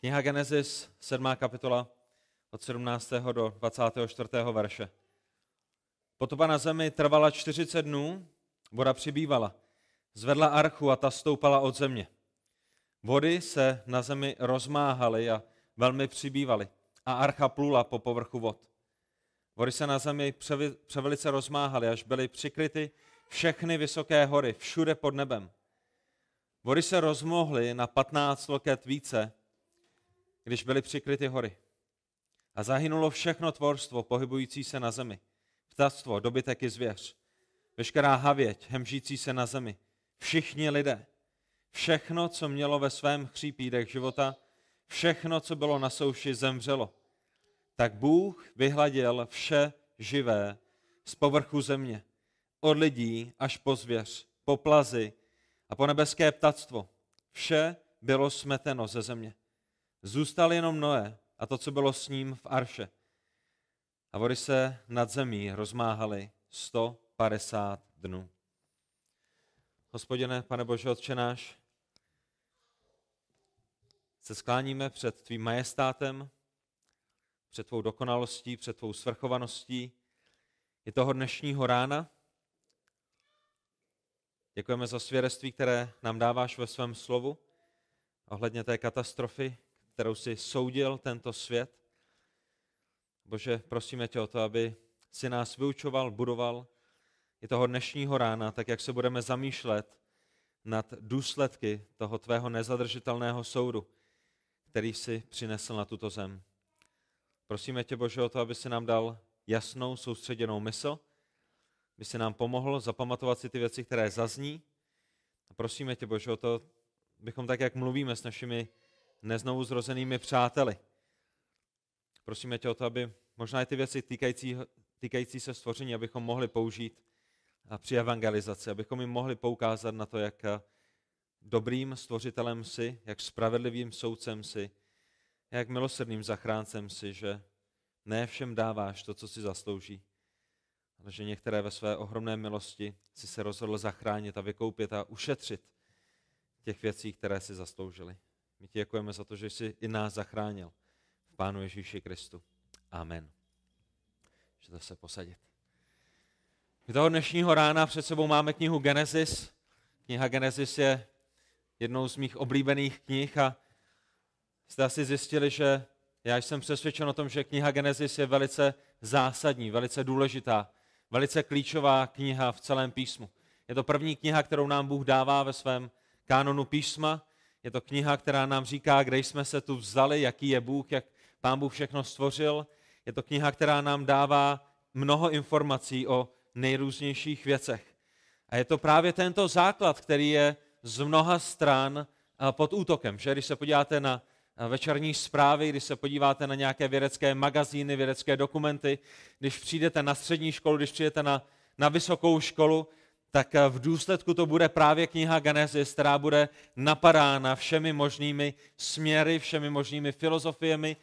Kniha Genesis, 7. kapitola, od 17. do 24. verše. Potopa na zemi trvala 40 dnů, voda přibývala. Zvedla archu a ta stoupala od země. Vody se na zemi rozmáhaly a velmi přibývaly a archa plula po povrchu vod. Vody se na zemi převelice rozmáhaly, až byly přikryty všechny vysoké hory, všude pod nebem. Vody se rozmohly na 15 loket více, když byly přikryty hory. A zahynulo všechno tvorstvo pohybující se na zemi. Ptactvo, dobytek i zvěř. Veškerá havěť, hemžící se na zemi. Všichni lidé. Všechno, co mělo ve svém chřípídech života, všechno, co bylo na souši, zemřelo. Tak Bůh vyhladil vše živé z povrchu země. Od lidí až po zvěř, po plazy a po nebeské ptactvo. Vše bylo smeteno ze země. Zůstal jenom Noé a to, co bylo s ním v Arše. A vody se nad zemí rozmáhaly 150 dnů. Hospodine, pane Bože, Otče náš, se skláníme před tvým majestátem, před tvou dokonalostí, před tvou svrchovaností i toho dnešního rána. Děkujeme za svědectví, které nám dáváš ve svém slovu ohledně té katastrofy, kterou si soudil tento svět. Bože, prosíme tě o to, aby si nás vyučoval, budoval i toho dnešního rána, tak jak se budeme zamýšlet nad důsledky toho tvého nezadržitelného soudu, který si přinesl na tuto zem. Prosíme tě, Bože, o to, aby si nám dal jasnou, soustředěnou mysl, aby si nám pomohl zapamatovat si ty věci, které zazní. A prosíme tě, Bože, o to, bychom tak, jak mluvíme s našimi neznovu zrozenými přáteli. Prosíme tě o to, aby možná i ty věci týkající, týkající se stvoření, abychom mohli použít při evangelizaci, abychom jim mohli poukázat na to, jak dobrým stvořitelem si, jak spravedlivým soudcem si, jak milosrdným zachráncem si, že ne všem dáváš to, co si zaslouží, ale že některé ve své ohromné milosti si se rozhodl zachránit a vykoupit a ušetřit těch věcí, které si zasloužili. My ti děkujeme za to, že jsi i nás zachránil v Pánu Ježíši Kristu. Amen. Můžete se posadit. My toho dnešního rána před sebou máme knihu Genesis. Kniha Genesis je jednou z mých oblíbených knih a jste asi zjistili, že já jsem přesvědčen o tom, že kniha Genesis je velice zásadní, velice důležitá, velice klíčová kniha v celém písmu. Je to první kniha, kterou nám Bůh dává ve svém kánonu písma. Je to kniha, která nám říká, kde jsme se tu vzali, jaký je Bůh, jak Pán Bůh všechno stvořil. Je to kniha, která nám dává mnoho informací o nejrůznějších věcech. A je to právě tento základ, který je z mnoha stran pod útokem. Že? Když se podíváte na večerní zprávy, když se podíváte na nějaké vědecké magazíny, vědecké dokumenty, když přijdete na střední školu, když přijdete na, na vysokou školu, tak v důsledku to bude právě kniha Genesis, která bude napadána všemi možnými směry, všemi možnými filozofiemi,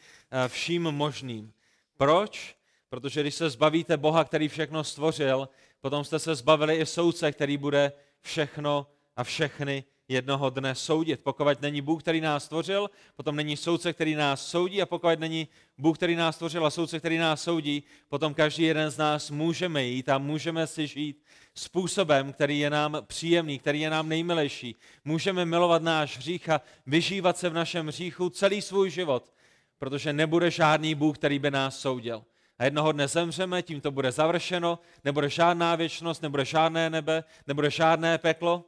vším možným. Proč? Protože když se zbavíte Boha, který všechno stvořil, potom jste se zbavili i soudce, který bude všechno a všechny jednoho dne soudit. Pokud není Bůh, který nás stvořil, potom není soudce, který nás soudí a pokud není Bůh, který nás stvořil a soudce, který nás soudí, potom každý jeden z nás můžeme jít a můžeme si žít způsobem, který je nám příjemný, který je nám nejmilejší. Můžeme milovat náš hřích a vyžívat se v našem hříchu celý svůj život, protože nebude žádný Bůh, který by nás soudil. A jednoho dne zemřeme, tím to bude završeno, nebude žádná věčnost, nebude žádné nebe, nebude žádné peklo,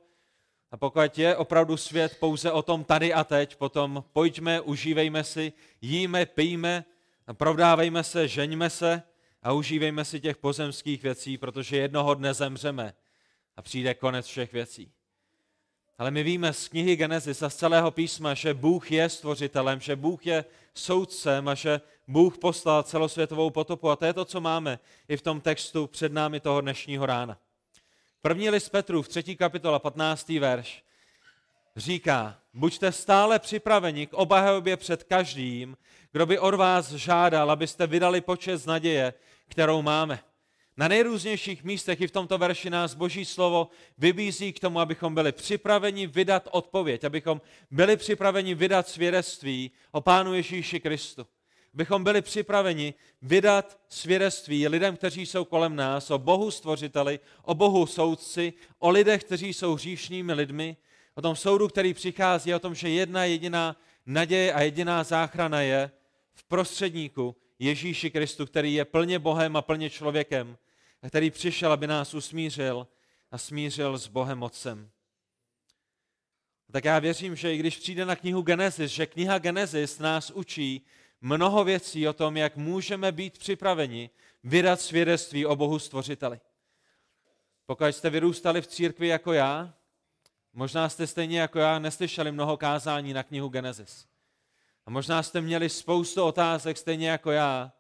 a pokud je opravdu svět pouze o tom tady a teď, potom pojďme, užívejme si, jíme, pijme, prodávejme se, žeňme se a užívejme si těch pozemských věcí, protože jednoho dne zemřeme a přijde konec všech věcí. Ale my víme z knihy Genesis a z celého písma, že Bůh je stvořitelem, že Bůh je soudcem a že Bůh poslal celosvětovou potopu. A to je to, co máme i v tom textu před námi toho dnešního rána. První list Petru v 3. kapitola 15. verš říká, buďte stále připraveni k obhajobě před každým, kdo by od vás žádal, abyste vydali počet z naděje, kterou máme. Na nejrůznějších místech i v tomto verši nás Boží slovo vybízí k tomu, abychom byli připraveni vydat odpověď, abychom byli připraveni vydat svědectví o Pánu Ježíši Kristu. Abychom byli připraveni vydat svědectví lidem, kteří jsou kolem nás, o Bohu stvořiteli, o Bohu soudci, o lidech, kteří jsou hříšnými lidmi, o tom soudu, který přichází, o tom, že jedna jediná naděje a jediná záchrana je v prostředníku Ježíši Kristu, který je plně Bohem a plně člověkem, a který přišel, aby nás usmířil a smířil s Bohem Otcem. Tak já věřím, že i když přijde na knihu Genesis, že kniha Genesis nás učí mnoho věcí o tom, jak můžeme být připraveni vydat svědectví o Bohu Stvořiteli. Pokud jste vyrůstali v církvi jako já, možná jste stejně jako já neslyšeli mnoho kázání na knihu Genesis. A možná jste měli spoustu otázek stejně jako já,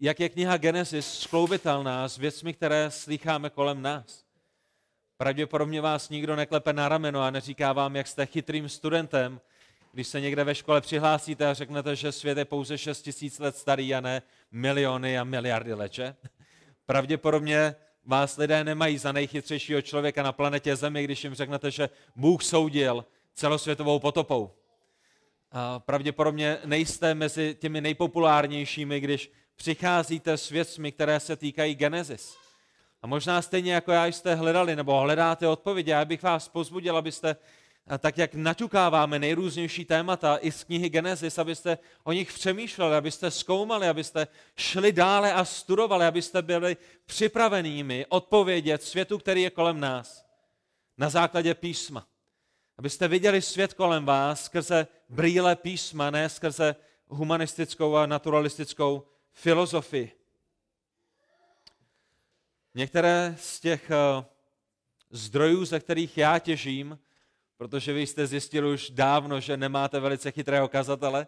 jak je kniha Genesis skloubitelná s věcmi, které slycháme kolem nás. Pravděpodobně vás nikdo neklepe na rameno a neříká vám, jak jste chytrým studentem, když se někde ve škole přihlásíte a řeknete, že svět je pouze 6 tisíc let starý a ne miliony a miliardy let, že? Pravděpodobně vás lidé nemají za nejchytřejšího člověka na planetě Zemi, když jim řeknete, že Bůh soudil celosvětovou potopou. Pravděpodobně nejste mezi těmi nejpopulárnějšími, když přicházíte s věcmi, které se týkají Genesis. A možná stejně jako já jste hledali nebo hledáte odpovědi. Já bych vás pozbudil, abyste, tak jak naťukáváme nejrůznější témata i z knihy Genesis, abyste o nich přemýšleli, abyste zkoumali, abyste šli dále a studovali, abyste byli připravenými odpovědět světu, který je kolem nás na základě písma. Abyste viděli svět kolem vás skrze brýle písma, ne skrze humanistickou a naturalistickou filozofii. Některé z těch eh, zdrojů, ze kterých já těžím, protože vy jste zjistili už dávno, že nemáte velice chytrého kazatele,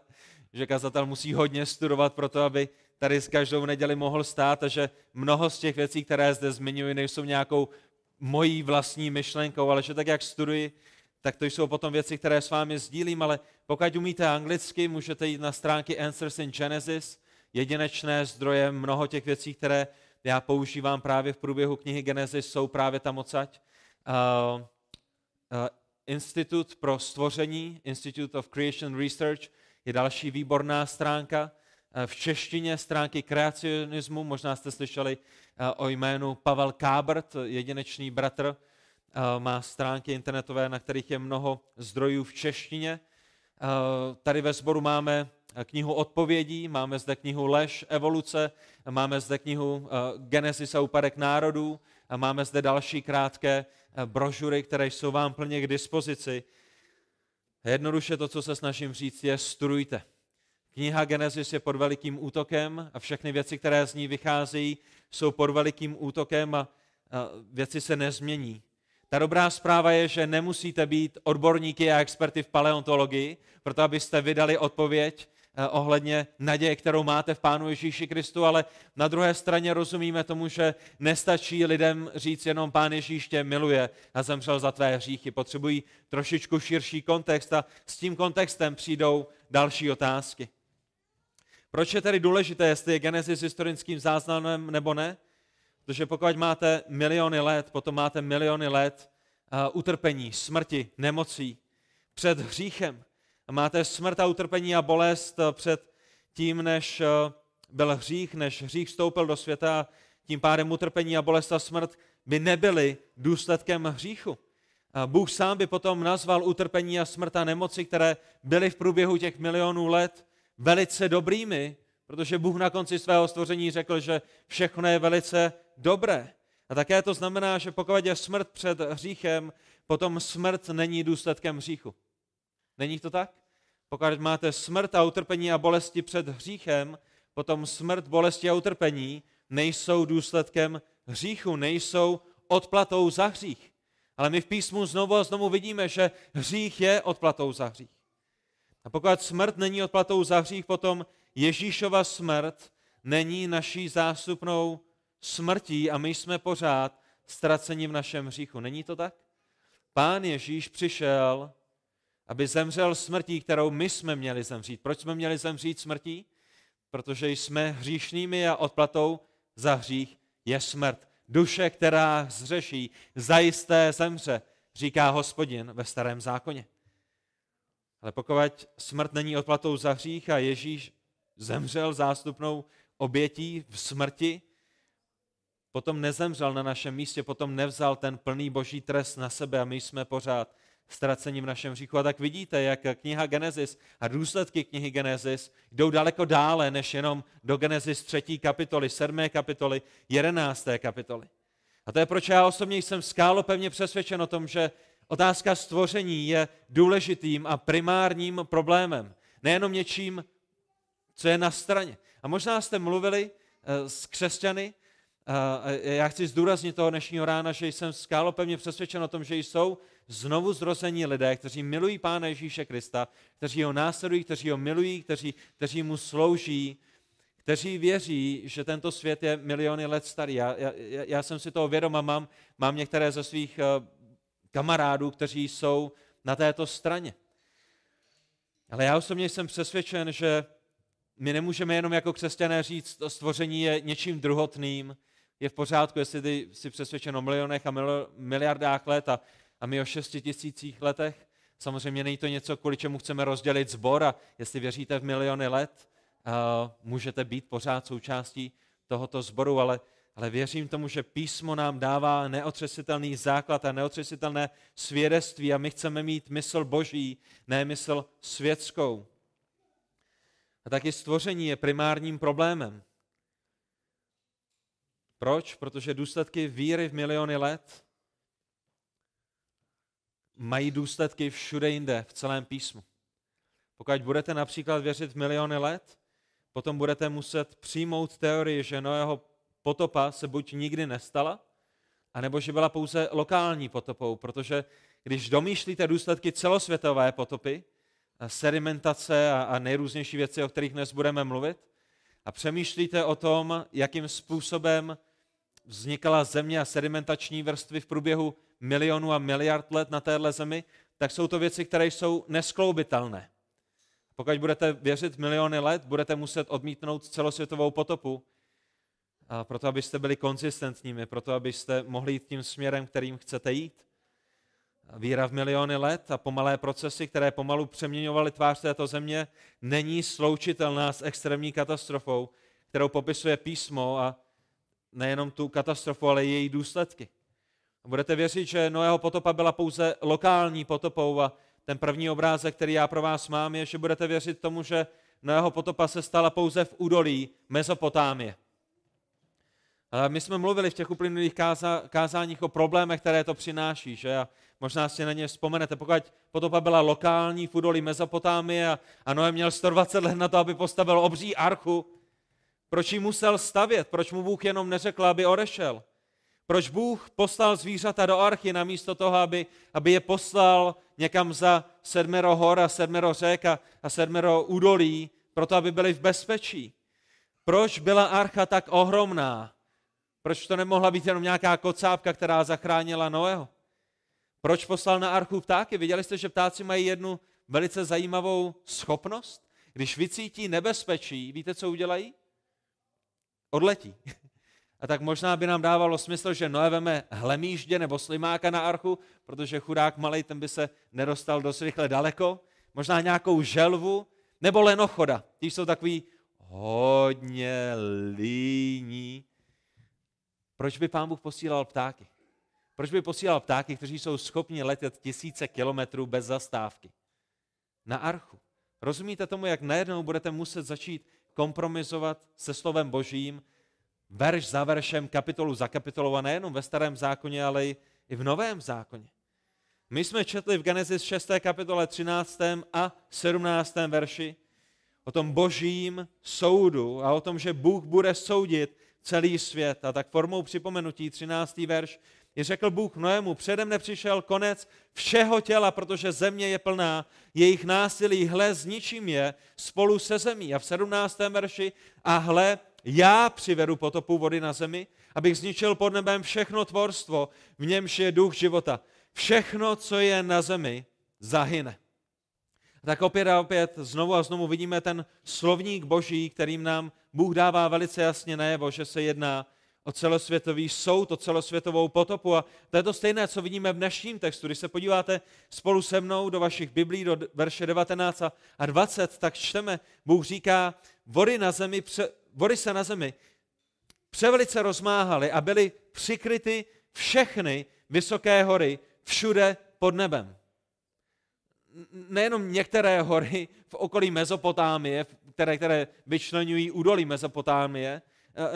že kazatel musí hodně studovat pro to, aby tady s každou neděli mohl stát a že mnoho z těch věcí, které zde zmiňuji, nejsou nějakou mojí vlastní myšlenkou, ale že tak, jak studuji, tak to jsou potom věci, které s vámi sdílím, ale pokud umíte anglicky, můžete jít na stránky Answers in Genesis, jedinečné zdroje, mnoho těch věcí, které já používám právě v průběhu knihy Genesis, jsou právě tam odsaď. Uh, uh, Institut pro stvoření, Institute of Creation Research, je další výborná stránka. Uh, v češtině stránky kreacionismu, možná jste slyšeli o jménu Pavel Kábrt, jedinečný bratr, má stránky internetové, na kterých je mnoho zdrojů v češtině. Tady ve sboru máme knihu odpovědí, máme zde knihu Lež, evoluce, máme zde knihu eh, Genesis a úpadek národů, a máme zde další krátké eh, brožury, které jsou vám plně k dispozici. Jednoduše to, co se snažím říct, je studujte. Kniha Genesis je pod velikým útokem a všechny věci, které z ní vycházejí, jsou pod velikým útokem a věci se nezmění. Ta dobrá zpráva je, že nemusíte být odborníky a experty v paleontologii, proto abyste vydali odpověď Eh, ohledně naděje, kterou máte v Pánu Ježíši Kristu, ale na druhé straně rozumíme tomu, že nestačí lidem říct jenom Pán Ježíš tě miluje a zemřel za tvé hříchy. Potřebují trošičku širší kontext a s tím kontextem přijdou další otázky. Proč je tedy důležité, jestli je Genesis historickým záznamem nebo ne? Protože pokud máte miliony let, potom máte miliony let uh, utrpení, smrti, nemocí, před hříchem, máte smrt a utrpení a bolest před tím, než eh, byl hřích, než hřích vstoupil do světa, tím pádem utrpení a bolest a smrt by nebyly důsledkem hříchu. Bůh sám by potom nazval utrpení a smrt a nemoci, které byly v průběhu těch milionů let, velice dobrými, protože Bůh na konci svého stvoření řekl, že všechno je velice dobré. A také to znamená, že pokud je smrt před hříchem, potom smrt není důsledkem hříchu. Není to tak? Pokud máte smrt a utrpení a bolesti před hříchem, potom smrt, bolesti a utrpení nejsou důsledkem hříchu, nejsou odplatou za hřích. Ale my v písmu znovu a znovu vidíme, že hřích je odplatou za hřích. A pokud smrt není odplatou za hřích, potom Ježíšova smrt není naší zástupnou smrtí a my jsme pořád ztraceni v našem hříchu. Není to tak? Pán Ježíš přišel aby zemřel smrtí, kterou my jsme měli zemřít. Proč jsme měli zemřít smrtí? Protože jsme hříšnými a odplatou za hřích je smrt. Duše, která zřeší, zajisté zemře, říká hospodin ve starém zákoně. Ale pokud smrt není odplatou za hřích a Ježíš zemřel zástupnou obětí v smrti, potom nezemřel na našem místě, potom nevzal ten plný boží trest na sebe a my jsme pořád ztracení v našem hříchu. A tak vidíte, jak kniha Genesis a důsledky knihy Genesis jdou daleko dále, než jenom do Genesis 3. kapitoly, 7. kapitoly, 11. kapitoly. A to je proč já osobně jsem skálo pevně přesvědčen o tom, že otázka stvoření je důležitým a primárním problémem. Nejenom něčím, co je na straně. A možná jste mluvili eh, s křesťany, já chci zdůraznit toho dnešního rána, že jsem skálopevně přesvědčen o tom, že jsou znovu zrození lidé, kteří milují Pána Ježíše Krista, kteří ho následují, kteří ho milují, kteří, kteří mu slouží, kteří věří, že tento svět je miliony let starý. Já, já, já jsem si toho vědom a mám, mám některé ze svých uh, kamarádů, kteří jsou na této straně. Ale já osobně jsem přesvědčen, že my nemůžeme jenom jako křesťané říct, to stvoření je něčím druhotným, je v pořádku, jestli ty jsi přesvědčen o milionech a miliardách let a, a my o šesti tisících letech. Samozřejmě není to něco, kvůli čemu chceme rozdělit zbor a jestli věříte v miliony let, můžete být pořád součástí tohoto sboru, ale, ale věřím tomu, že písmo nám dává neotřesitelný základ a neotřesitelné svědectví a my chceme mít mysl boží, ne mysl světskou. A taky stvoření je primárním problémem. Proč? Protože důsledky víry v miliony let mají důsledky všude jinde, v celém písmu. Pokud budete například věřit v miliony let, potom budete muset přijmout teorii, že Noého potopa se buď nikdy nestala, anebo že byla pouze lokální potopou, protože když domýšlíte důsledky celosvětové potopy, sedimentace a, a nejrůznější věci, o kterých dnes budeme mluvit, a přemýšlíte o tom, jakým způsobem vznikala země a sedimentační vrstvy v průběhu milionů a miliard let na téhle zemi, tak jsou to věci, které jsou neskloubitelné. Pokud budete věřit miliony let, budete muset odmítnout celosvětovou potopu, a proto abyste byli konzistentními, proto abyste mohli jít tím směrem, kterým chcete jít. Víra v miliony let a pomalé procesy, které pomalu přeměňovaly tvář této země, není sloučitelná s extrémní katastrofou, kterou popisuje písmo a nejenom tu katastrofu, ale i její důsledky. Budete věřit, že Noého potopa byla pouze lokální potopou a ten první obrázek, který já pro vás mám, je, že budete věřit tomu, že Noého potopa se stala pouze v údolí Mezopotámie. A my jsme mluvili v těch uplynulých káza, kázáních o problémech, které to přináší, že? A možná si na ně vzpomenete. Pokud potopa byla lokální v údolí Mezopotámie a, a Noé měl 120 let na to, aby postavil obří archu, proč ji musel stavět? Proč mu Bůh jenom neřekl, aby odešel? Proč Bůh poslal zvířata do archy namísto toho, aby, aby je poslal někam za sedmero hor a sedmero řek a, a sedmero údolí, proto aby byli v bezpečí? Proč byla archa tak ohromná? Proč to nemohla být jenom nějaká kocápka, která zachránila Noého? Proč poslal na archu ptáky? Viděli jste, že ptáci mají jednu velice zajímavou schopnost? Když vycítí nebezpečí, víte, co udělají? Odletí. A tak možná by nám dávalo smysl, že Noé veme hlemíždě nebo slimáka na archu, protože chudák malej ten by se nedostal dost rychle daleko. Možná nějakou želvu nebo lenochoda. Tí jsou takový hodně líní. Proč by pán Bůh posílal ptáky? Proč by posílal ptáky, kteří jsou schopni letět tisíce kilometrů bez zastávky? Na archu. Rozumíte tomu, jak najednou budete muset začít kompromisovat se slovem božím, verš za veršem, kapitolu za kapitolou a nejenom ve starém zákoně, ale i v novém zákoně. My jsme četli v Genesis 6. kapitole 13. a 17. verši o tom božím soudu a o tom, že Bůh bude soudit celý svět. A tak formou připomenutí 13. verš je řekl Bůh Noému, předem nepřišel konec všeho těla, protože země je plná, jejich násilí, hle, zničím je spolu se zemí. A v 17. verši, a hle, já přivedu potopu vody na zemi, abych zničil pod nebem všechno tvorstvo, v němž je duch života. Všechno, co je na zemi, zahyne. Tak opět a opět znovu a znovu vidíme ten slovník boží, kterým nám Bůh dává velice jasně najevo, že se jedná o celosvětový soud, o celosvětovou potopu. A to je to stejné, co vidíme v dnešním textu. Když se podíváte spolu se mnou do vašich biblí, do verše 19 a 20, tak čteme, Bůh říká, vody, na zemi, vody se na zemi převelice rozmáhaly a byly přikryty všechny vysoké hory všude pod nebem. Nejenom některé hory v okolí Mezopotámie, které, které vyčlenují údolí Mezopotámie,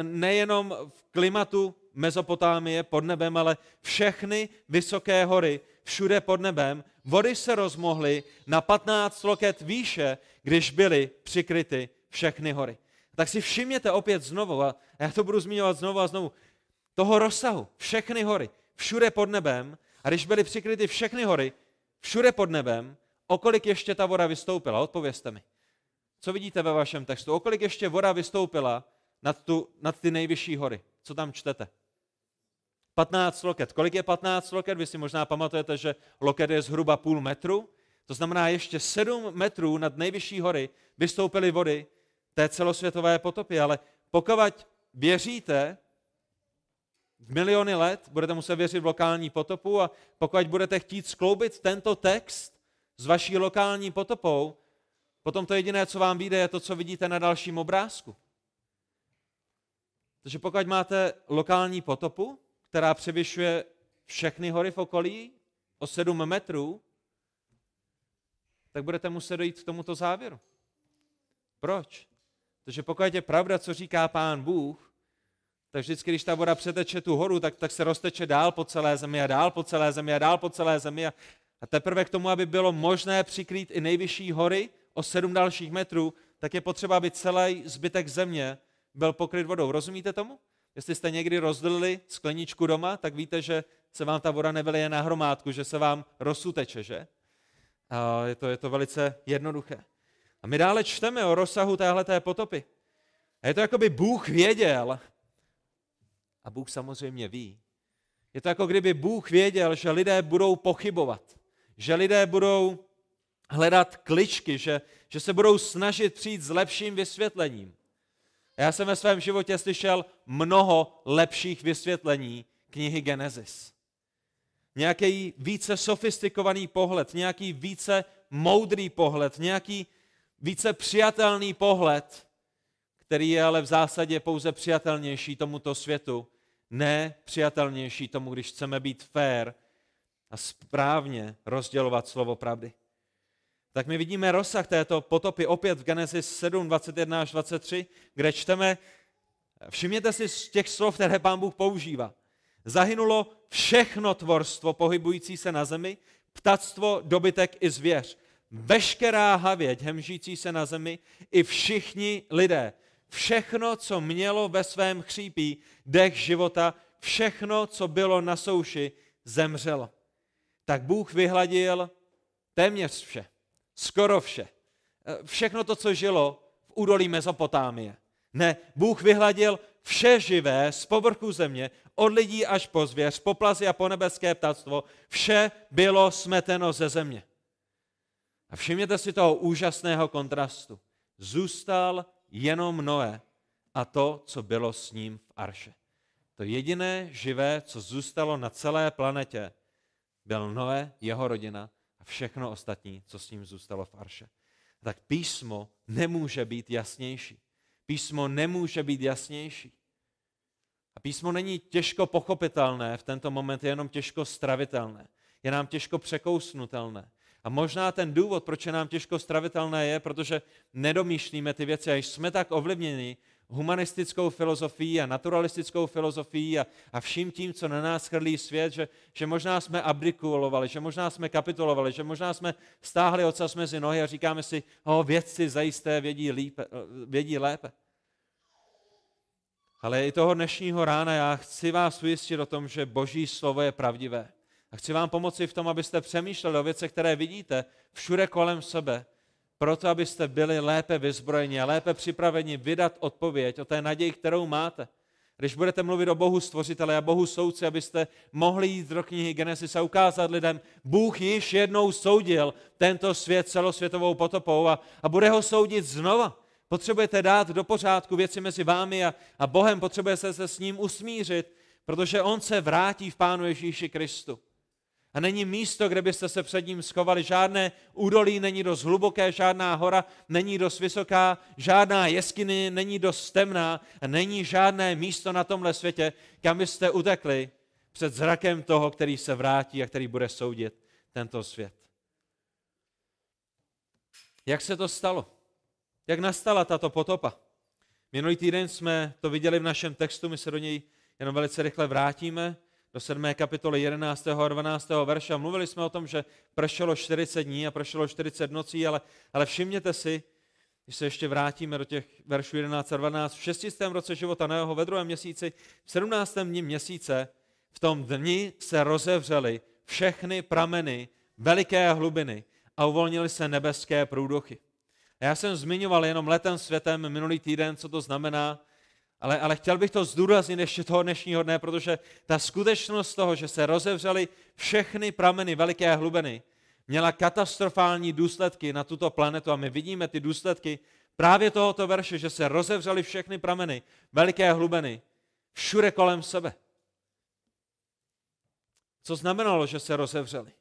nejenom v klimatu Mezopotámie pod nebem, ale všechny vysoké hory všude pod nebem, vody se rozmohly na 15 loket výše, když byly přikryty všechny hory. Tak si všimněte opět znovu, a já to budu zmiňovat znovu a znovu, toho rozsahu, všechny hory, všude pod nebem, a když byly přikryty všechny hory, všude pod nebem, okolik ještě ta voda vystoupila? Odpovězte mi. Co vidíte ve vašem textu? Okolik ještě voda vystoupila nad, tu, nad ty nejvyšší hory. Co tam čtete? 15 loket. Kolik je 15 loket? Vy si možná pamatujete, že loket je zhruba půl metru. To znamená, ještě 7 metrů nad nejvyšší hory vystoupily vody té celosvětové potopy. Ale pokud věříte v miliony let, budete muset věřit v lokální potopu a pokud budete chtít skloubit tento text s vaší lokální potopou, potom to jediné, co vám vyjde, je to, co vidíte na dalším obrázku. Takže pokud máte lokální potopu, která převyšuje všechny hory v okolí o 7 metrů, tak budete muset dojít k tomuto závěru. Proč? Protože pokud je pravda, co říká pán Bůh, tak vždycky, když ta voda přeteče tu horu, tak, tak se rozteče dál po celé zemi a dál po celé zemi a dál po celé zemi. A, a teprve k tomu, aby bylo možné přikrýt i nejvyšší hory o sedm dalších metrů, tak je potřeba, aby celý zbytek země byl pokryt vodou. Rozumíte tomu? Jestli jste někdy rozdlili skleničku doma, tak víte, že se vám ta voda nevyleje na hromádku, že se vám rozsuteče, že? A je to, je to velice jednoduché. A my dále čteme o rozsahu téhleté potopy. A je to jako by Bůh věděl, a Bůh samozřejmě ví, je to jako kdyby Bůh věděl, že lidé budou pochybovat, že lidé budou hledat kličky, že, že se budou snažit přijít s lepším vysvětlením. Já jsem ve svém životě slyšel mnoho lepších vysvětlení knihy Genesis. Nějaký více sofistikovaný pohled, nějaký více moudrý pohled, nějaký více přijatelný pohled, který je ale v zásadě pouze přijatelnější tomuto světu, ne přijatelnější tomu, když chceme být fair a správně rozdělovat slovo pravdy tak my vidíme rozsah této potopy opět v Genesis 7, 21 až 23, kde čteme, všimněte si z těch slov, které pán Bůh používá. Zahynulo všechno tvorstvo pohybující se na zemi, ptactvo, dobytek i zvěř. Veškerá havěť hemžící se na zemi i všichni lidé. Všechno, co mělo ve svém chřípí dech života, všechno, co bylo na souši, zemřelo. Tak Bůh vyhladil téměř vše skoro vše. Eh, všechno to, co žilo v údolí Mezopotámie. Ne, Bůh vyhladil vše živé z povrchu země, od lidí až po zvěř, po plazy a po nebeské ptactvo, vše bylo smeteno ze země. A všimněte si toho úžasného kontrastu. Zůstal jenom Noé a to, co bylo s ním v Arše. To jediné živé, co zůstalo na celé planetě, byl Noé, jeho rodina a všechno ostatní, co s ním zůstalo v Arše. Tak písmo nemůže být jasnější. Písmo nemůže být jasnější. A písmo není těžko pochopitelné, v tento moment je jenom těžko stravitelné. Je nám těžko překousnutelné. A možná ten důvod, proč je nám těžko stravitelné, je, protože nedomýšlíme ty věci a jsme tak ovlivněni humanistickou filozofií a naturalistickou filozofií a, a vším tím, co na nás chrlí svět, že, že možná jsme abdikulovali, že možná jsme kapitulovali, že možná jsme stáhli ocas mezi nohy a říkáme si, o, vědci zajisté vědí, lípe, vědí lépe. Ale i toho dnešního rána já chci vás ujistit o tom, že Boží slovo je pravdivé. A chci vám pomoci v tom, abyste přemýšleli o věcech, které vidíte všude kolem sebe, proto abyste byli lépe vyzbrojeni a lépe připraveni vydat odpověď o té naději, kterou máte. když budete mluvit o Bohu stvořitele a Bohu soudci, abyste mohli jít do knihy Genesis a ukázat lidem, Bůh již jednou soudil tento svět celosvětovou potopou a, a bude ho soudit znova. Potřebujete dát do pořádku věci mezi vámi a, a Bohem, potřebujete se s ním usmířit, protože on se vrátí v Pánu Ježíši Kristu. A není místo, kde byste se před ním schovali. Žádné údolí není dost hluboké, žádná hora není dost vysoká, žádná jeskyny není dost temná a není žádné místo na tomhle světě, kam byste utekli před zrakem toho, který se vrátí a který bude soudit tento svět. Jak se to stalo? Jak nastala tato potopa? Minulý týden jsme to viděli v našem textu, my se do něj jenom velice rychle vrátíme do 7. kapitoly 11. a 12. verše. Mluvili jsme o tom, že pršelo 40 dní a pršelo 40 nocí, ale, ale všimněte si, když se ještě vrátíme do těch veršů 11 a 12, v 6. roce života Neho ve druhém měsíci, v 17. dní měsíce, v tom dni se rozevřely všechny prameny veliké hlubiny a uvolnily se nebeské průdochy. A já jsem zmiňoval jenom letem světem minulý týden, co to znamená, ale, ale chtěl bych to zdůraznit ještě toho dnešního dne, protože ta skutečnost toho, že se rozevřely všechny prameny veliké hlubiny, měla katastrofální důsledky na tuto planetu a my vidíme ty důsledky právě tohoto verše, že se rozevřely všechny prameny veliké hlubiny všude kolem sebe. Co znamenalo, že se rozevřely?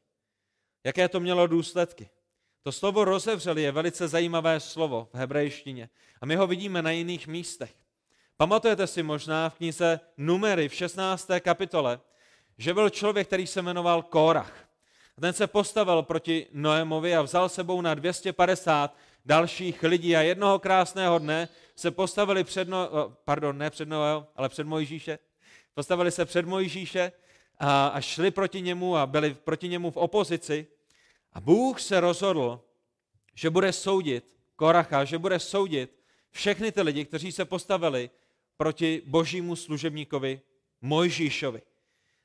Jaké to mělo důsledky? To slovo rozevřeli je velice zajímavé slovo v hebrejštině a my ho vidíme na jiných místech. Pamatujete si možná v knize Numery v 16. kapitole, že byl člověk, který se jmenoval Kórach. Ten se postavil proti Noémovi a vzal sebou na 250 dalších lidí a jednoho krásného dne se postavili před, no, pardon, ne před Noého, ale před Mojžíše. Postavili se před Mojžíše a, a šli proti němu a byli proti němu v opozici. A Bůh se rozhodl, že bude soudit Koracha, že bude soudit všechny ty lidi, kteří se postavili proti božímu služebníkovi Mojžíšovi.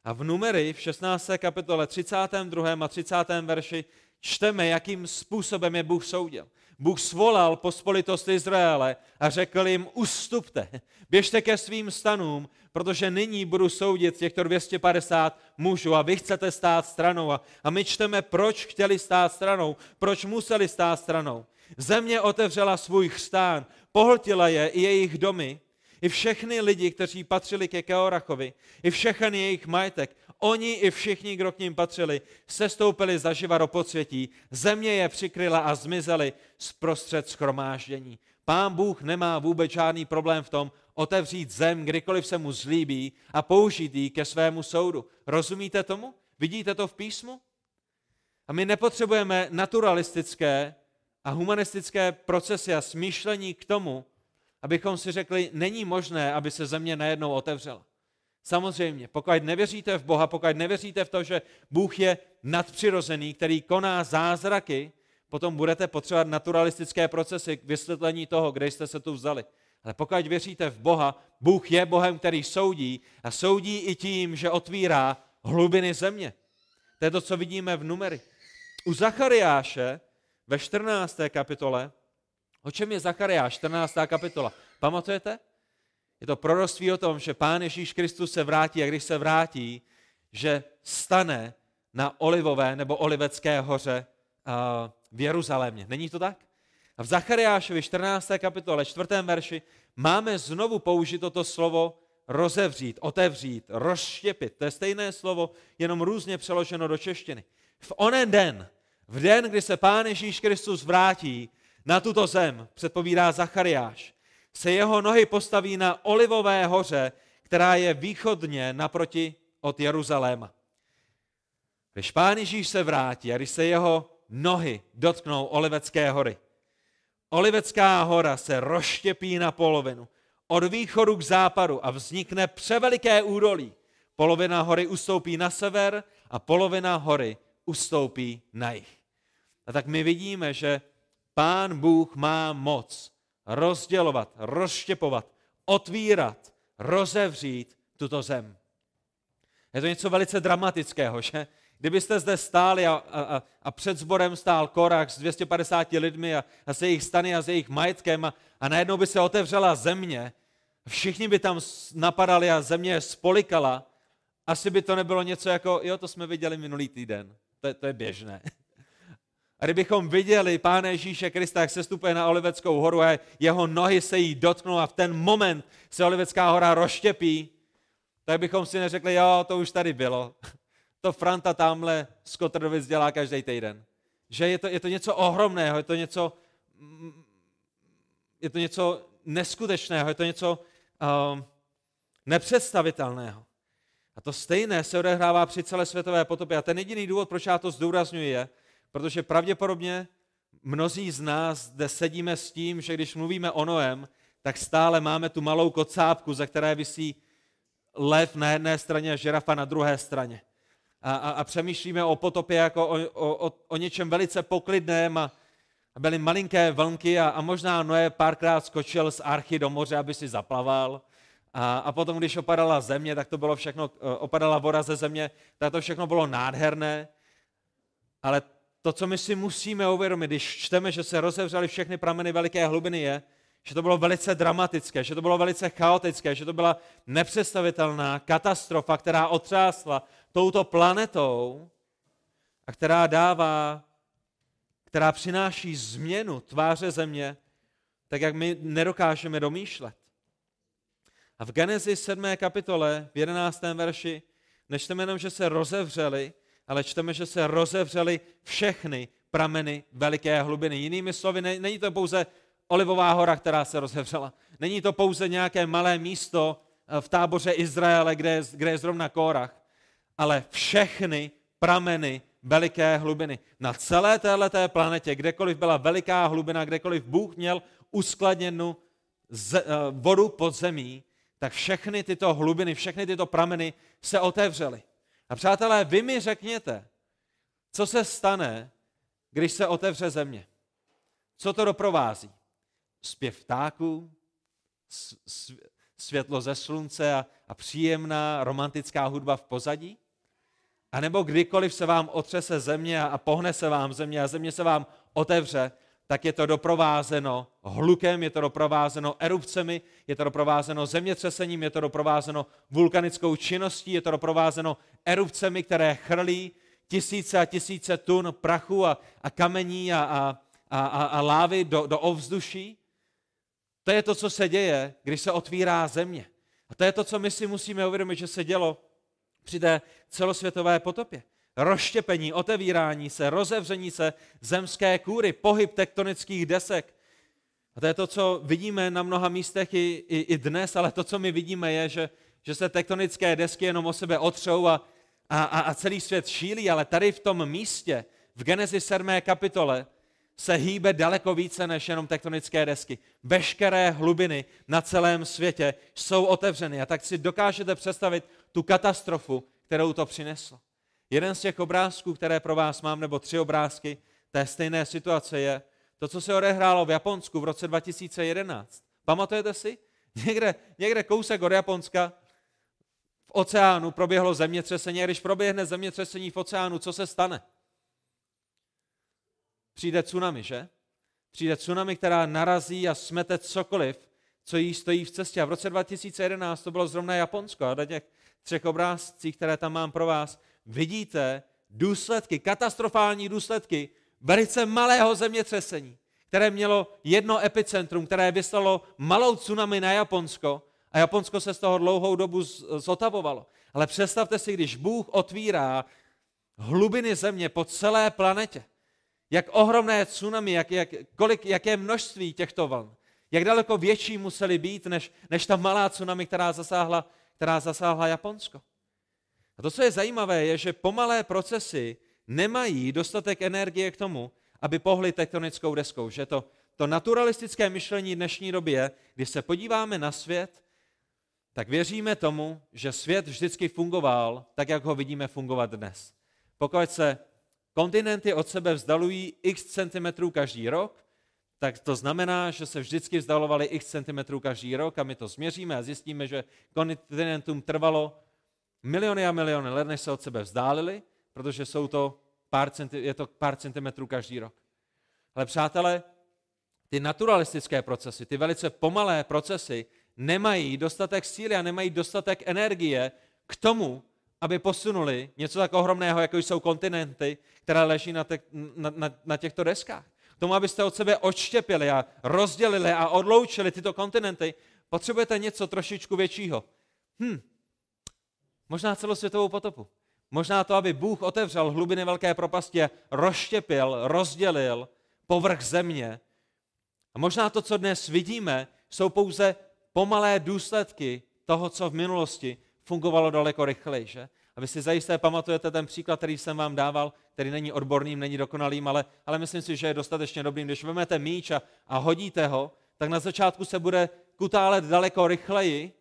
A v numery v 16. kapitole 32. a 30. verši čteme, jakým způsobem je Bůh soudil. Bůh svolal pospolitost Izraele a řekl jim, ustupte, běžte ke svým stanům, protože nyní budu soudit těchto 250 mužů a vy chcete stát stranou. A, my čteme, proč chtěli stát stranou, proč museli stát stranou. Země otevřela svůj chstán, pohltila je i jejich domy i všechny lidi, kteří patřili ke Keorachovi, i všechny jejich majetek, oni i všichni, kdo k ním patřili, sestoupili zaživa do podsvětí, země je přikryla a zmizeli z prostřed schromáždění. Pán Bůh nemá vůbec žádný problém v tom otevřít zem, kdykoliv se mu zlíbí a použít ji ke svému soudu. Rozumíte tomu? Vidíte to v písmu? A my nepotřebujeme naturalistické a humanistické procesy a smýšlení k tomu, abychom si řekli, není možné, aby se země najednou otevřela. Samozřejmě, pokud nevěříte v Boha, pokud nevěříte v to, že Bůh je nadpřirozený, který koná zázraky, potom budete potřebovat naturalistické procesy k vysvětlení toho, kde jste se tu vzali. Ale pokud věříte v Boha, Bůh je Bohem, který soudí a soudí i tím, že otvírá hlubiny země. To je to, co vidíme v numery. U Zachariáše ve 14. kapitole O čem je Zachariáš, 14. kapitola? Pamatujete? Je to proroctví o tom, že Pán Ježíš Kristus se vrátí a když se vrátí, že stane na Olivové nebo Olivecké hoře v Jeruzalémě. Není to tak? A v Zachariášovi 14. kapitole, 4. verši, máme znovu použít toto slovo rozevřít, otevřít, rozštěpit. To je stejné slovo, jenom různě přeloženo do češtiny. V onen den, v den, kdy se Pán Ježíš Kristus vrátí, na tuto zem, předpovídá Zachariáš, se jeho nohy postaví na Olivové hoře, která je východně naproti od Jeruzaléma. Když pán Ježíš se vrátí a když se jeho nohy dotknou Olivecké hory, Olivecká hora se rozštěpí na polovinu, od východu k západu a vznikne převeliké údolí. Polovina hory ustoupí na sever a polovina hory ustoupí na jih. A tak my vidíme, že Pán Bůh má moc rozdělovat, rozštěpovat, otvírat, rozevřít tuto zem. Je to něco velice dramatického, že? Kdybyste zde stáli a, a, a před sborem stál Korach s 250 lidmi a, a se jejich stany a s jejich majetkem a, a najednou by se otevřela země, Všichni by tam napadali a země spolikala. Asi by to nebylo něco jako, jo, to jsme viděli minulý týden. To je, to je běžné. A kdybychom viděli Pána Ježíše Krista, jak se stupuje na Oliveckou horu a jeho nohy se jí dotknou a v ten moment se Olivecká hora rozštěpí, tak bychom si neřekli, jo, to už tady bylo. To Franta tamhle z Kotrdovic dělá každý týden. Že je to, je to něco ohromného, je to něco, je to něco neskutečného, je to něco um, nepředstavitelného. A to stejné se odehrává při celé světové potopě. A ten jediný důvod, proč já to zdůrazňuji, je, protože pravděpodobně mnozí z nás zde sedíme s tím, že když mluvíme o Noem, tak stále máme tu malou kocápku, za které vysí lev na jedné straně a žirafa na druhé straně. A, a, a přemýšlíme o potopě jako o, o, o, o něčem velice poklidném a, a byly malinké vlnky a, a možná Noé párkrát skočil z archy do moře, aby si zaplaval. A, a potom, když opadala země, tak to bylo všechno, opadala voda ze země, tak to všechno bylo nádherné. Ale to, co my si musíme uvědomit, když čteme, že se rozevřely všechny prameny veliké hlubiny, je, že to bylo velice dramatické, že to bylo velice chaotické, že to byla nepředstavitelná katastrofa, která otřásla touto planetou a která dává, která přináší změnu tváře země, tak jak my nedokážeme domýšlet. A v Genezi 7. kapitole, v 11. verši, nečteme jenom, že se rozevřeli, ale čteme, že se rozevřely všechny prameny veliké hlubiny. Jinými slovy, není to pouze Olivová hora, která se rozevřela. Není to pouze nějaké malé místo eh, v táboře Izraele, kde je, kde je zrovna Kórach, ale všechny prameny veliké hlubiny. Na celé této planetě, kdekoliv byla veliká hlubina, kdekoliv Bůh měl uskladněnou z, uh, vodu pod zemí, tak všechny tyto hlubiny, všechny tyto prameny se otevřely. A přátelé, vy mi řekněte, co se stane, když se otevře země. Co to doprovází? Zpěv ptáků, světlo ze slunce a, příjemná romantická hudba v pozadí? A nebo kdykoliv se vám otřese země a pohne se vám země a země se vám otevře, tak je to doprovázeno hlukem, je to doprovázeno erupcemi, je to doprovázeno zemětřesením, je to doprovázeno vulkanickou činností, je to doprovázeno erupcemi, které chrlí tisíce a tisíce tun prachu a, a kamení a, a, a, a lávy do, do ovzduší. To je to, co se děje, když se otvírá země. A to je to, co my si musíme uvědomit, že se dělo při té celosvětové potopě rozštěpení, otevírání se, rozevření se zemské kůry, pohyb tektonických desek. A to je to, co vidíme na mnoha místech i, i, i dnes, ale to, co my vidíme, je, že, že se tektonické desky jenom o sebe otřou a, a, a celý svět šílí, ale tady v tom místě, v Genezi 7. kapitole, se hýbe daleko více než jenom tektonické desky. Veškeré hlubiny na celém světě jsou otevřeny. A tak si dokážete představit tu katastrofu, kterou to přineslo. Jeden z těch obrázků, které pro vás mám, nebo tři obrázky té stejné situace je to, co se odehrálo v Japonsku v roce 2011. Pamatujete si? Někde, někde kousek od Japonska v oceánu proběhlo zemětřesení. A když proběhne zemětřesení v oceánu, co se stane? Přijde tsunami, že? Přijde tsunami, která narazí a smete cokoliv, co jí stojí v cestě. A v roce 2011 to bylo zrovna Japonsko. A na těch třech obrázcích, které tam mám pro vás, vidíte důsledky, katastrofální důsledky velice malého zemětřesení, které mělo jedno epicentrum, které vyslalo malou tsunami na Japonsko a Japonsko se z toho dlouhou dobu zotavovalo. Ale představte si, když Bůh otvírá hlubiny země po celé planetě, jak ohromné tsunami, jak, jak, kolik, jaké množství těchto vln, jak daleko větší museli být, než, než ta malá tsunami, která zasáhla, která zasáhla Japonsko. A to, co je zajímavé, je, že pomalé procesy nemají dostatek energie k tomu, aby pohly tektonickou deskou. Že to, to naturalistické myšlení dnešní doby je, když se podíváme na svět, tak věříme tomu, že svět vždycky fungoval tak, jak ho vidíme fungovat dnes. Pokud se kontinenty od sebe vzdalují x centimetrů každý rok, tak to znamená, že se vždycky vzdalovali x centimetrů každý rok a my to změříme a zjistíme, že kontinentům trvalo miliony a miliony let, než se od sebe vzdálili, protože jsou to pár centi, je to pár centimetrů každý rok. Ale přátelé, ty naturalistické procesy, ty velice pomalé procesy nemají dostatek síly a nemají dostatek energie k tomu, aby posunuli něco tak ohromného, jako jsou kontinenty, které leží na, te, na, na, na těchto deskách. K tomu, abyste od sebe odštěpili a rozdělili a odloučili tyto kontinenty, potřebujete něco trošičku většího. Hm, možná celosvětovou potopu. Možná to, aby Bůh otevřel hlubiny velké propasti rozštěpil, rozdělil povrch země. A možná to, co dnes vidíme, jsou pouze pomalé důsledky toho, co v minulosti fungovalo daleko rychleji. Že? A vy si zajisté pamatujete ten příklad, který jsem vám dával, který není odborným, není dokonalým, ale, ale myslím si, že je dostatečně dobrým. Když vezmete míč a, a hodíte ho, tak na začátku se bude kutálet daleko rychleji,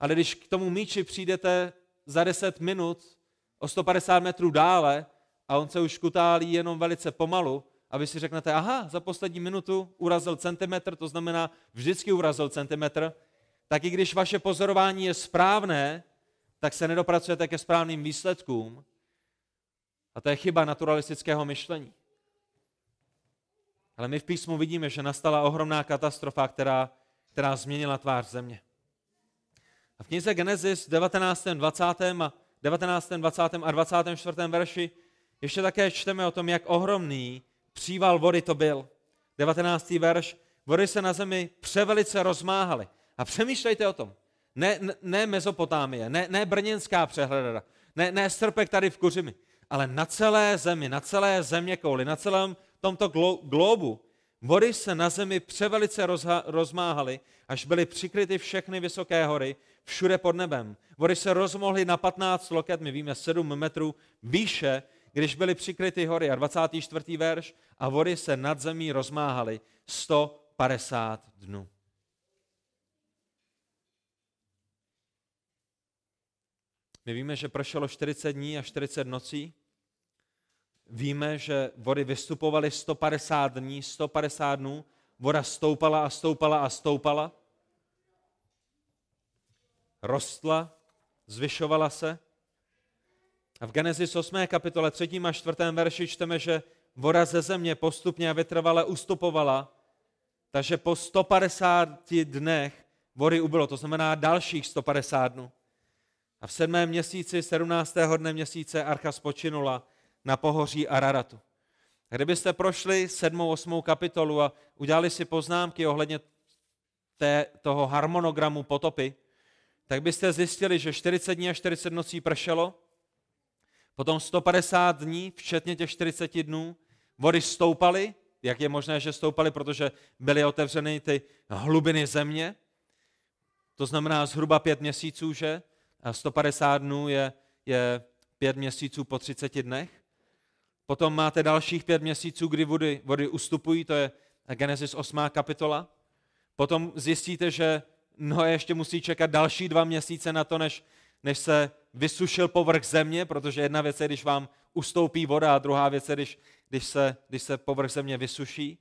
ale když k tomu míči přijdete za 10 minut o 150 metrů dále a on se už kutálí jenom velice pomalu, a vy si řeknete, aha, za poslední minutu urazil centimetr, to znamená vždycky urazil centimetr, tak i když vaše pozorování je správné, tak se nedopracujete ke správným výsledkům. A to je chyba naturalistického myšlení. Ale my v písmu vidíme, že nastala ohromná katastrofa, která, která změnila tvář země. A v knize Genesis 19. 20. a 19., 20. a 24. verši ještě také čteme o tom, jak ohromný příval vody to byl. 19. verš, vody se na zemi převelice rozmáhaly. A přemýšlejte o tom. Ne, ne, Mezopotámie, ne, ne brněnská přehleda, ne, ne strpek tady v Kuřimi, ale na celé zemi, na celé země kouli, na celém tomto glo, globu Vody se na zemi převelice rozha, rozmáhaly, až byly přikryty všechny vysoké hory, všude pod nebem. Vody se rozmohly na 15 loket, my víme 7 metrů výše, když byly přikryty hory. A 24. verš, a vody se nad zemí rozmáhaly 150 dnů. My víme, že prošlo 40 dní a 40 nocí. Víme, že vody vystupovaly 150 dní, 150 dnů. Voda stoupala a stoupala a stoupala rostla, zvyšovala se. A v Genesis 8. kapitole 3. a 4. verši čteme, že voda ze země postupně a vytrvale ustupovala, takže po 150 dnech vody ubylo, to znamená dalších 150 dnů. A v sedmém měsíci, 17. dne měsíce, archa spočinula na pohoří Araratu. Kdybyste prošli sedmou, osmou kapitolu a udělali si poznámky ohledně té, toho harmonogramu potopy, tak byste zjistili, že 40 dní a 40 nocí pršelo, potom 150 dní, včetně těch 40 dnů, vody stoupaly, jak je možné, že stoupaly, protože byly otevřeny ty hlubiny země, to znamená zhruba pět měsíců, že? A 150 dnů je, je pět měsíců po 30 dnech. Potom máte dalších pět měsíců, kdy vody, vody ustupují, to je Genesis 8. kapitola. Potom zjistíte, že Noé ještě musí čekat další dva měsíce na to, než, než se vysušil povrch země, protože jedna věc je, když vám ustoupí voda a druhá věc je, když, když, se, když se povrch země vysuší.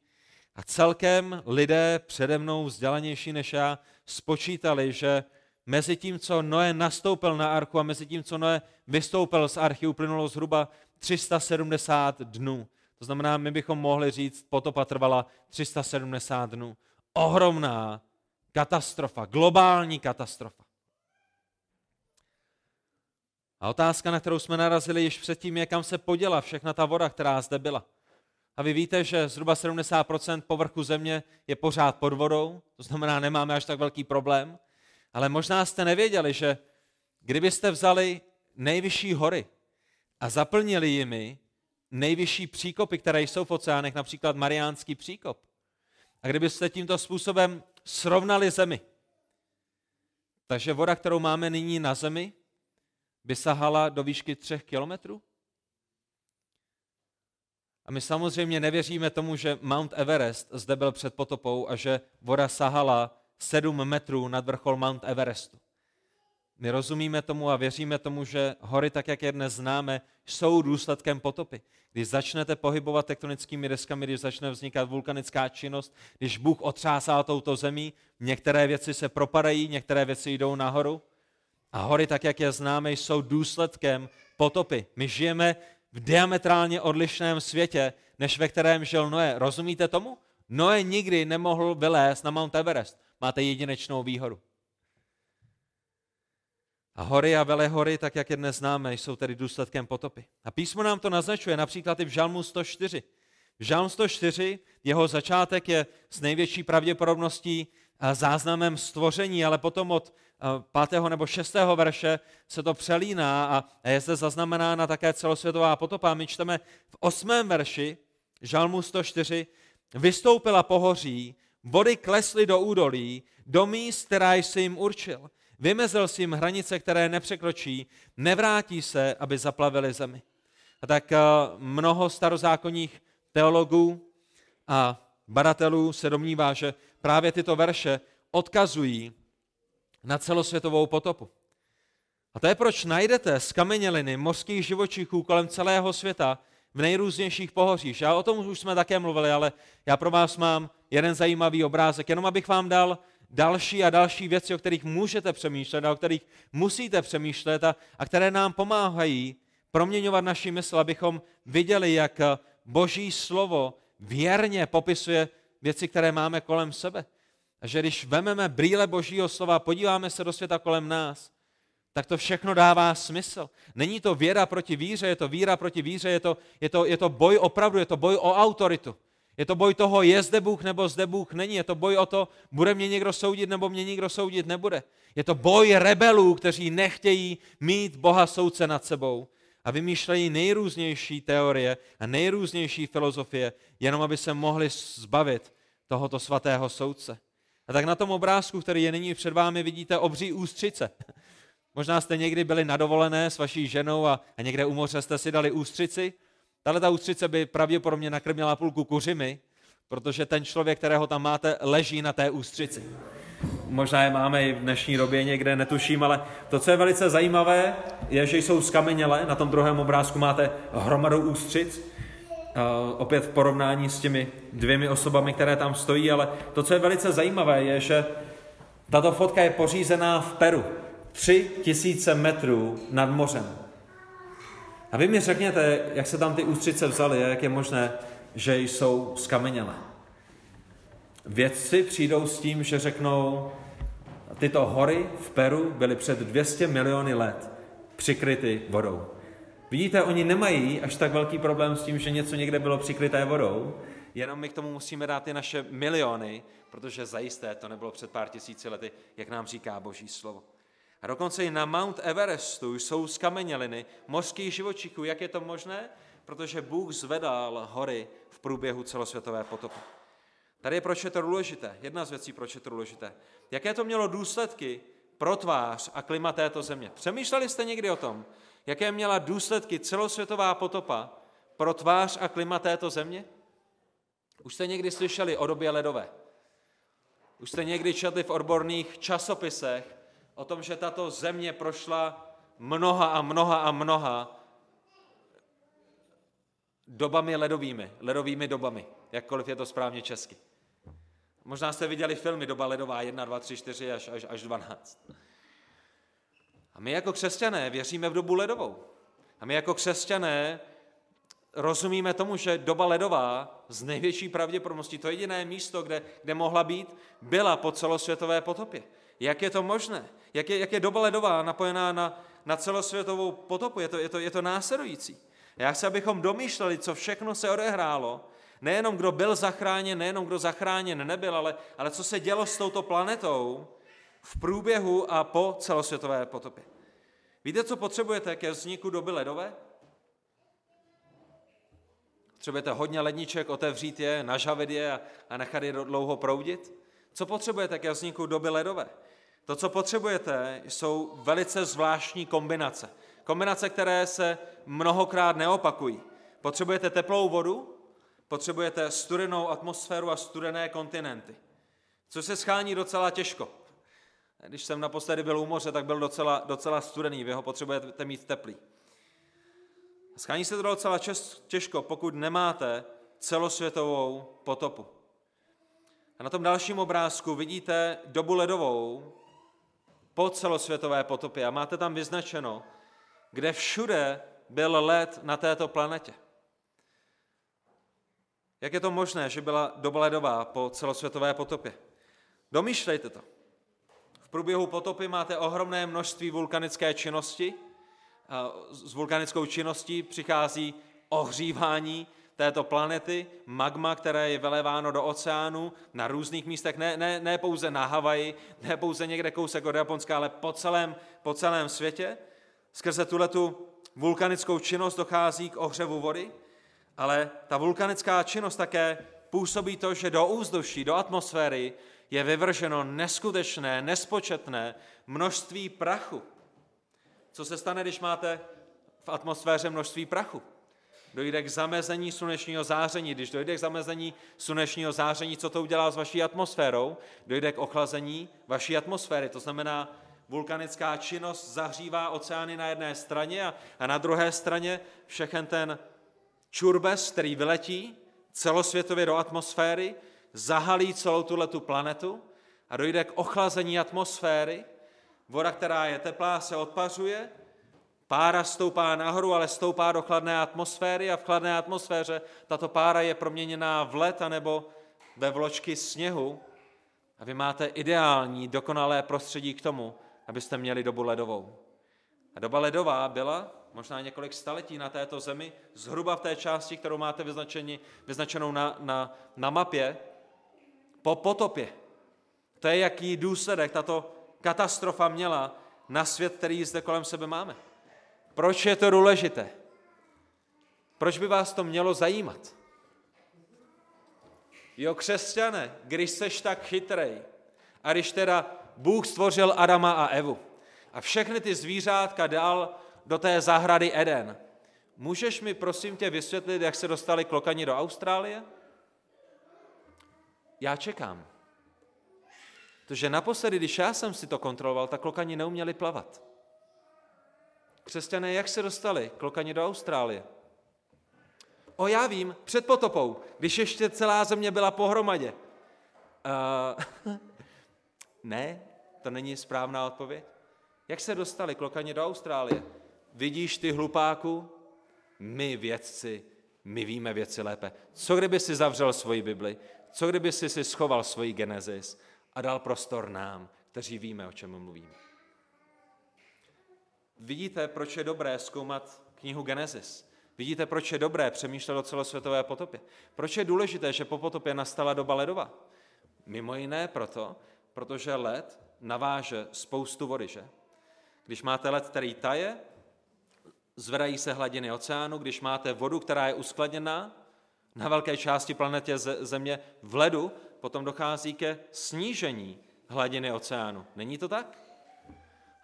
A celkem lidé přede mnou vzdělanější než já spočítali, že mezi tím, co Noé nastoupil na archu a mezi tím, co Noé vystoupil z archy, uplynulo zhruba 370 dnů. To znamená, my bychom mohli říct, potopa trvala 370 dnů. Ohromná Katastrofa, globální katastrofa. A otázka, na kterou jsme narazili již předtím, je, kam se poděla všechna ta voda, která zde byla. A vy víte, že zhruba 70% povrchu země je pořád pod vodou, to znamená, nemáme až tak velký problém. Ale možná jste nevěděli, že kdybyste vzali nejvyšší hory a zaplnili jimi nejvyšší příkopy, které jsou v oceánech, například Mariánský příkop, a kdybyste tímto způsobem srovnali zemi. Takže voda, kterou máme nyní na zemi, by sahala do výšky třech kilometrů? A my samozřejmě nevěříme tomu, že Mount Everest zde byl před potopou a že voda sahala 7 metrů nad vrchol Mount Everestu. My rozumíme tomu a věříme tomu, že hory, tak jak je dnes známe, jsou důsledkem potopy. Když začnete pohybovat tektonickými deskami, když začne vznikat vulkanická činnost, když Bůh otřásá touto zemí, některé věci se propadají, některé věci jdou nahoru. A hory, tak jak je známe, jsou důsledkem potopy. My žijeme v diametrálně odlišném světě, než ve kterém žil Noé. Rozumíte tomu? Noé nikdy nemohl vylézt na Mount Everest. Máte jedinečnou výhodu. A hory a velehory, tak jak je dnes známe, jsou tedy důsledkem potopy. A písmo nám to naznačuje například i v Žalmu 104. V Žalm 104, jeho začátek je s největší pravděpodobností záznamem stvoření, ale potom od pátého nebo šestého verše se to přelíná a je zde zaznamenána také celosvětová potopa. My čteme v osmém verši Žalmu 104, vystoupila pohoří, vody klesly do údolí, do míst, která jsi jim určil. Vymezil si jim hranice, které nepřekročí, nevrátí se, aby zaplavili zemi. A tak mnoho starozákonních teologů a badatelů se domnívá, že právě tyto verše odkazují na celosvětovou potopu. A to je proč najdete skameněliny mořských živočichů kolem celého světa v nejrůznějších pohořích. A o tom už jsme také mluvili, ale já pro vás mám jeden zajímavý obrázek, jenom abych vám dal další a další věci, o kterých můžete přemýšlet a o kterých musíte přemýšlet a, a které nám pomáhají proměňovat naši mysl, abychom viděli, jak Boží slovo věrně popisuje věci, které máme kolem sebe. A že když vememe brýle Božího slova, podíváme se do světa kolem nás, tak to všechno dává smysl. Není to věra proti víře, je to víra proti víře, je to, je to, je to boj opravdu, je to boj o autoritu. Je to boj toho, je zde Bůh nebo zde Bůh není. Je to boj o to, bude mě někdo soudit nebo mě někdo soudit nebude. Je to boj rebelů, kteří nechtějí mít Boha soudce nad sebou a vymýšlejí nejrůznější teorie a nejrůznější filozofie, jenom aby se mohli zbavit tohoto svatého soudce. A tak na tom obrázku, který je nyní před vámi, vidíte obří ústřice. Možná jste někdy byli nadovolené s vaší ženou a, a někde u moře jste si dali ústřici. Tahle ta ústřice by pravděpodobně nakrmila půlku kuřimi, protože ten člověk, kterého tam máte, leží na té ústřici. Možná je máme i v dnešní době někde, netuším, ale to, co je velice zajímavé, je, že jsou skamenělé. Na tom druhém obrázku máte hromadu ústřic, opět v porovnání s těmi dvěmi osobami, které tam stojí, ale to, co je velice zajímavé, je, že tato fotka je pořízená v Peru. Tři tisíce metrů nad mořem. A vy mi řekněte, jak se tam ty ústřice vzaly a jak je možné, že jsou skamenělé. Vědci přijdou s tím, že řeknou, tyto hory v Peru byly před 200 miliony let přikryty vodou. Vidíte, oni nemají až tak velký problém s tím, že něco někde bylo přikryté vodou, jenom my k tomu musíme dát ty naše miliony, protože zajisté to nebylo před pár tisíci lety, jak nám říká Boží slovo. A dokonce i na Mount Everestu jsou skameněliny mořských živočichů. Jak je to možné? Protože Bůh zvedal hory v průběhu celosvětové potopy. Tady je, proč je to důležité. Jedna z věcí, proč je to důležité. Jaké to mělo důsledky pro tvář a klima této země? Přemýšleli jste někdy o tom, jaké měla důsledky celosvětová potopa pro tvář a klima této země? Už jste někdy slyšeli o době ledové? Už jste někdy četli v odborných časopisech o tom, že tato země prošla mnoha a mnoha a mnoha dobami ledovými, ledovými dobami, jakkoliv je to správně česky. Možná jste viděli filmy Doba ledová 1, 2, 3, 4 až, až, až 12. A my jako křesťané věříme v dobu ledovou. A my jako křesťané rozumíme tomu, že doba ledová z největší pravděpodobností, to jediné místo, kde, kde mohla být, byla po celosvětové potopě. Jak je to možné? Jak je, jak je doba ledová napojená na, na celosvětovou potopu? Je to, je, to, je to následující. Já chci, abychom domýšleli, co všechno se odehrálo, nejenom kdo byl zachráněn, nejenom kdo zachráněn nebyl, ale, ale co se dělo s touto planetou v průběhu a po celosvětové potopě. Víte, co potřebujete ke vzniku doby ledové? Potřebujete hodně ledniček, otevřít je, nažavit je a, a nechat je dlouho proudit? Co potřebujete ke vzniku doby ledové? To, co potřebujete, jsou velice zvláštní kombinace. Kombinace, které se mnohokrát neopakují. Potřebujete teplou vodu, potřebujete studenou atmosféru a studené kontinenty. Co se schání docela těžko. Když jsem naposledy byl u moře, tak byl docela, docela studený, vy ho potřebujete mít teplý. Schání se to docela těžko, pokud nemáte celosvětovou potopu. A na tom dalším obrázku vidíte dobu ledovou po celosvětové potopě a máte tam vyznačeno, kde všude byl led na této planetě. Jak je to možné, že byla doba ledová po celosvětové potopě? Domýšlejte to průběhu potopy máte ohromné množství vulkanické činnosti. S vulkanickou činností přichází ohřívání této planety, magma, které je vyléváno do oceánu na různých místech, ne, ne, ne pouze na Havaji, ne pouze někde kousek od Japonska, ale po celém, po celém světě. Skrze tuhletu vulkanickou činnost dochází k ohřevu vody, ale ta vulkanická činnost také působí to, že do úzduší, do atmosféry je vyvrženo neskutečné, nespočetné množství prachu. Co se stane, když máte v atmosféře množství prachu? Dojde k zamezení slunečního záření. Když dojde k zamezení slunečního záření, co to udělá s vaší atmosférou? Dojde k ochlazení vaší atmosféry. To znamená, vulkanická činnost zahřívá oceány na jedné straně a, a na druhé straně všechen ten čurbes, který vyletí celosvětově do atmosféry, zahalí celou tuto planetu a dojde k ochlazení atmosféry. Voda, která je teplá, se odpařuje, pára stoupá nahoru, ale stoupá do chladné atmosféry a v chladné atmosféře tato pára je proměněná v led anebo ve vločky sněhu a vy máte ideální, dokonalé prostředí k tomu, abyste měli dobu ledovou. A doba ledová byla možná několik staletí na této zemi, zhruba v té části, kterou máte vyznačenou na, na, na mapě, po potopě. To je, jaký důsledek tato katastrofa měla na svět, který zde kolem sebe máme. Proč je to důležité? Proč by vás to mělo zajímat? Jo, křesťané, když seš tak chytrej a když teda Bůh stvořil Adama a Evu a všechny ty zvířátka dal do té zahrady Eden, můžeš mi prosím tě vysvětlit, jak se dostali klokani do Austrálie? Já čekám. Protože naposledy, když já jsem si to kontroloval, tak klokani neuměli plavat. Křesťané, jak se dostali klokani do Austrálie? O, já vím, před potopou, když ještě celá země byla pohromadě. Uh, ne, to není správná odpověď. Jak se dostali klokani do Austrálie? Vidíš ty hlupáku? My vědci, my víme věci lépe. Co kdyby si zavřel svoji Bibli? Co kdyby si si schoval svoji Genesis a dal prostor nám, kteří víme, o čem mluvíme? Vidíte, proč je dobré zkoumat knihu Genesis? Vidíte, proč je dobré přemýšlet o celosvětové potopě? Proč je důležité, že po potopě nastala doba ledová? Mimo jiné proto, protože led naváže spoustu vody, že? Když máte led, který taje, zvedají se hladiny oceánu, když máte vodu, která je uskladněná na velké části planetě Země v ledu, potom dochází ke snížení hladiny oceánu. Není to tak?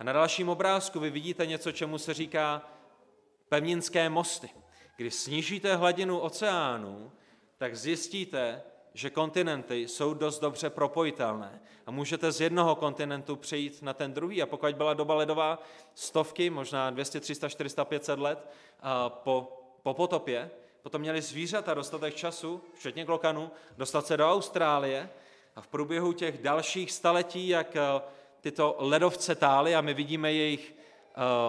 A na dalším obrázku vy vidíte něco, čemu se říká pevninské mosty. Když snížíte hladinu oceánu, tak zjistíte, že kontinenty jsou dost dobře propojitelné a můžete z jednoho kontinentu přejít na ten druhý. A pokud byla doba ledová stovky, možná 200, 300, 400, 500 let po, po potopě, potom měli zvířata dostatek času, včetně klokanů, dostat se do Austrálie a v průběhu těch dalších staletí, jak tyto ledovce tály a my vidíme jejich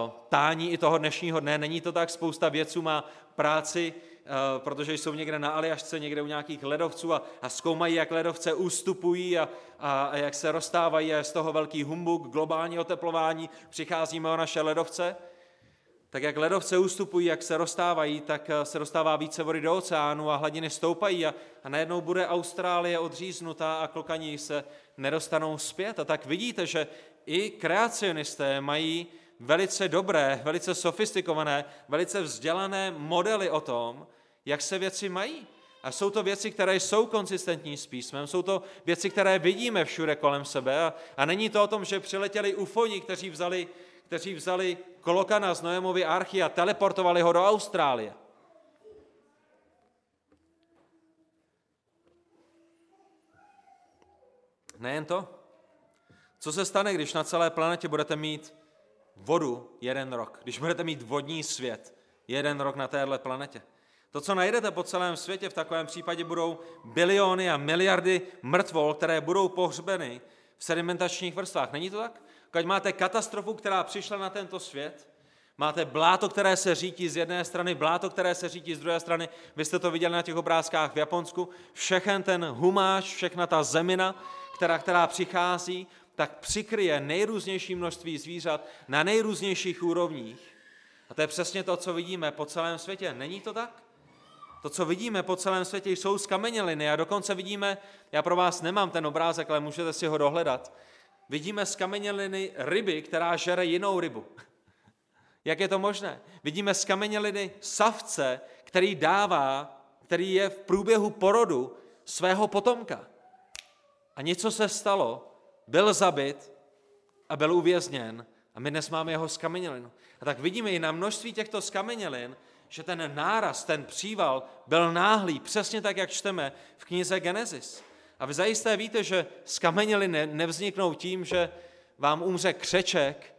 uh, tání i toho dnešního dne. Není to tak, spousta věců má práci, uh, protože jsou někde na Aljašce, někde u nějakých ledovců a, a zkoumají, jak ledovce ústupují a, a, a jak se rozstávají a z toho velký humbuk, globální oteplování, přicházíme o naše ledovce. Tak jak ledovce ústupují, jak se rozstávají, tak eh, se dostává více vody do oceánu a hladiny stoupají a, a najednou bude Austrálie odříznutá a klokaní se nedostanou zpět. A tak vidíte, že i kreacionisté mají velice dobré, velice sofistikované, velice vzdělané modely o tom, jak se věci mají. A jsou to věci, které jsou konsistentní s písmem, jsou to věci, které vidíme všude kolem sebe. A, a není to o tom, že přiletěli ufoni, kteří vzali, kteří vzali Kolokana z Noémovy archy a teleportovali ho do Austrálie. Nejen to. Co se stane, když na celé planetě budete mít vodu jeden rok? Když budete mít vodní svět jeden rok na téhle planetě? To, co najdete po celém světě, v takovém případě budou biliony a miliardy mrtvol, které budou pohřbeny v sedimentačních vrstvách. Není to tak? Když máte katastrofu, která přišla na tento svět, máte bláto, které se řítí z jedné strany, bláto, které se řítí z druhé strany, vy jste to viděli na těch obrázkách v Japonsku, všechen ten humáč, všechna ta zemina, která, která přichází, tak přikryje nejrůznější množství zvířat na nejrůznějších úrovních. A to je přesně to, co vidíme po celém světě. Není to tak? To, co vidíme po celém světě, jsou skameněliny a dokonce vidíme, já pro vás nemám ten obrázek, ale můžete si ho dohledat, vidíme skameněliny ryby, která žere jinou rybu. Jak je to možné? Vidíme skameněliny savce, který dává, který je v průběhu porodu svého potomka. A něco se stalo, byl zabit a byl uvězněn a my dnes máme jeho skamenělinu. A tak vidíme i na množství těchto skamenělin, že ten náraz, ten příval byl náhlý, přesně tak, jak čteme v knize Genesis. A vy zajisté víte, že skameněliny nevzniknou tím, že vám umře křeček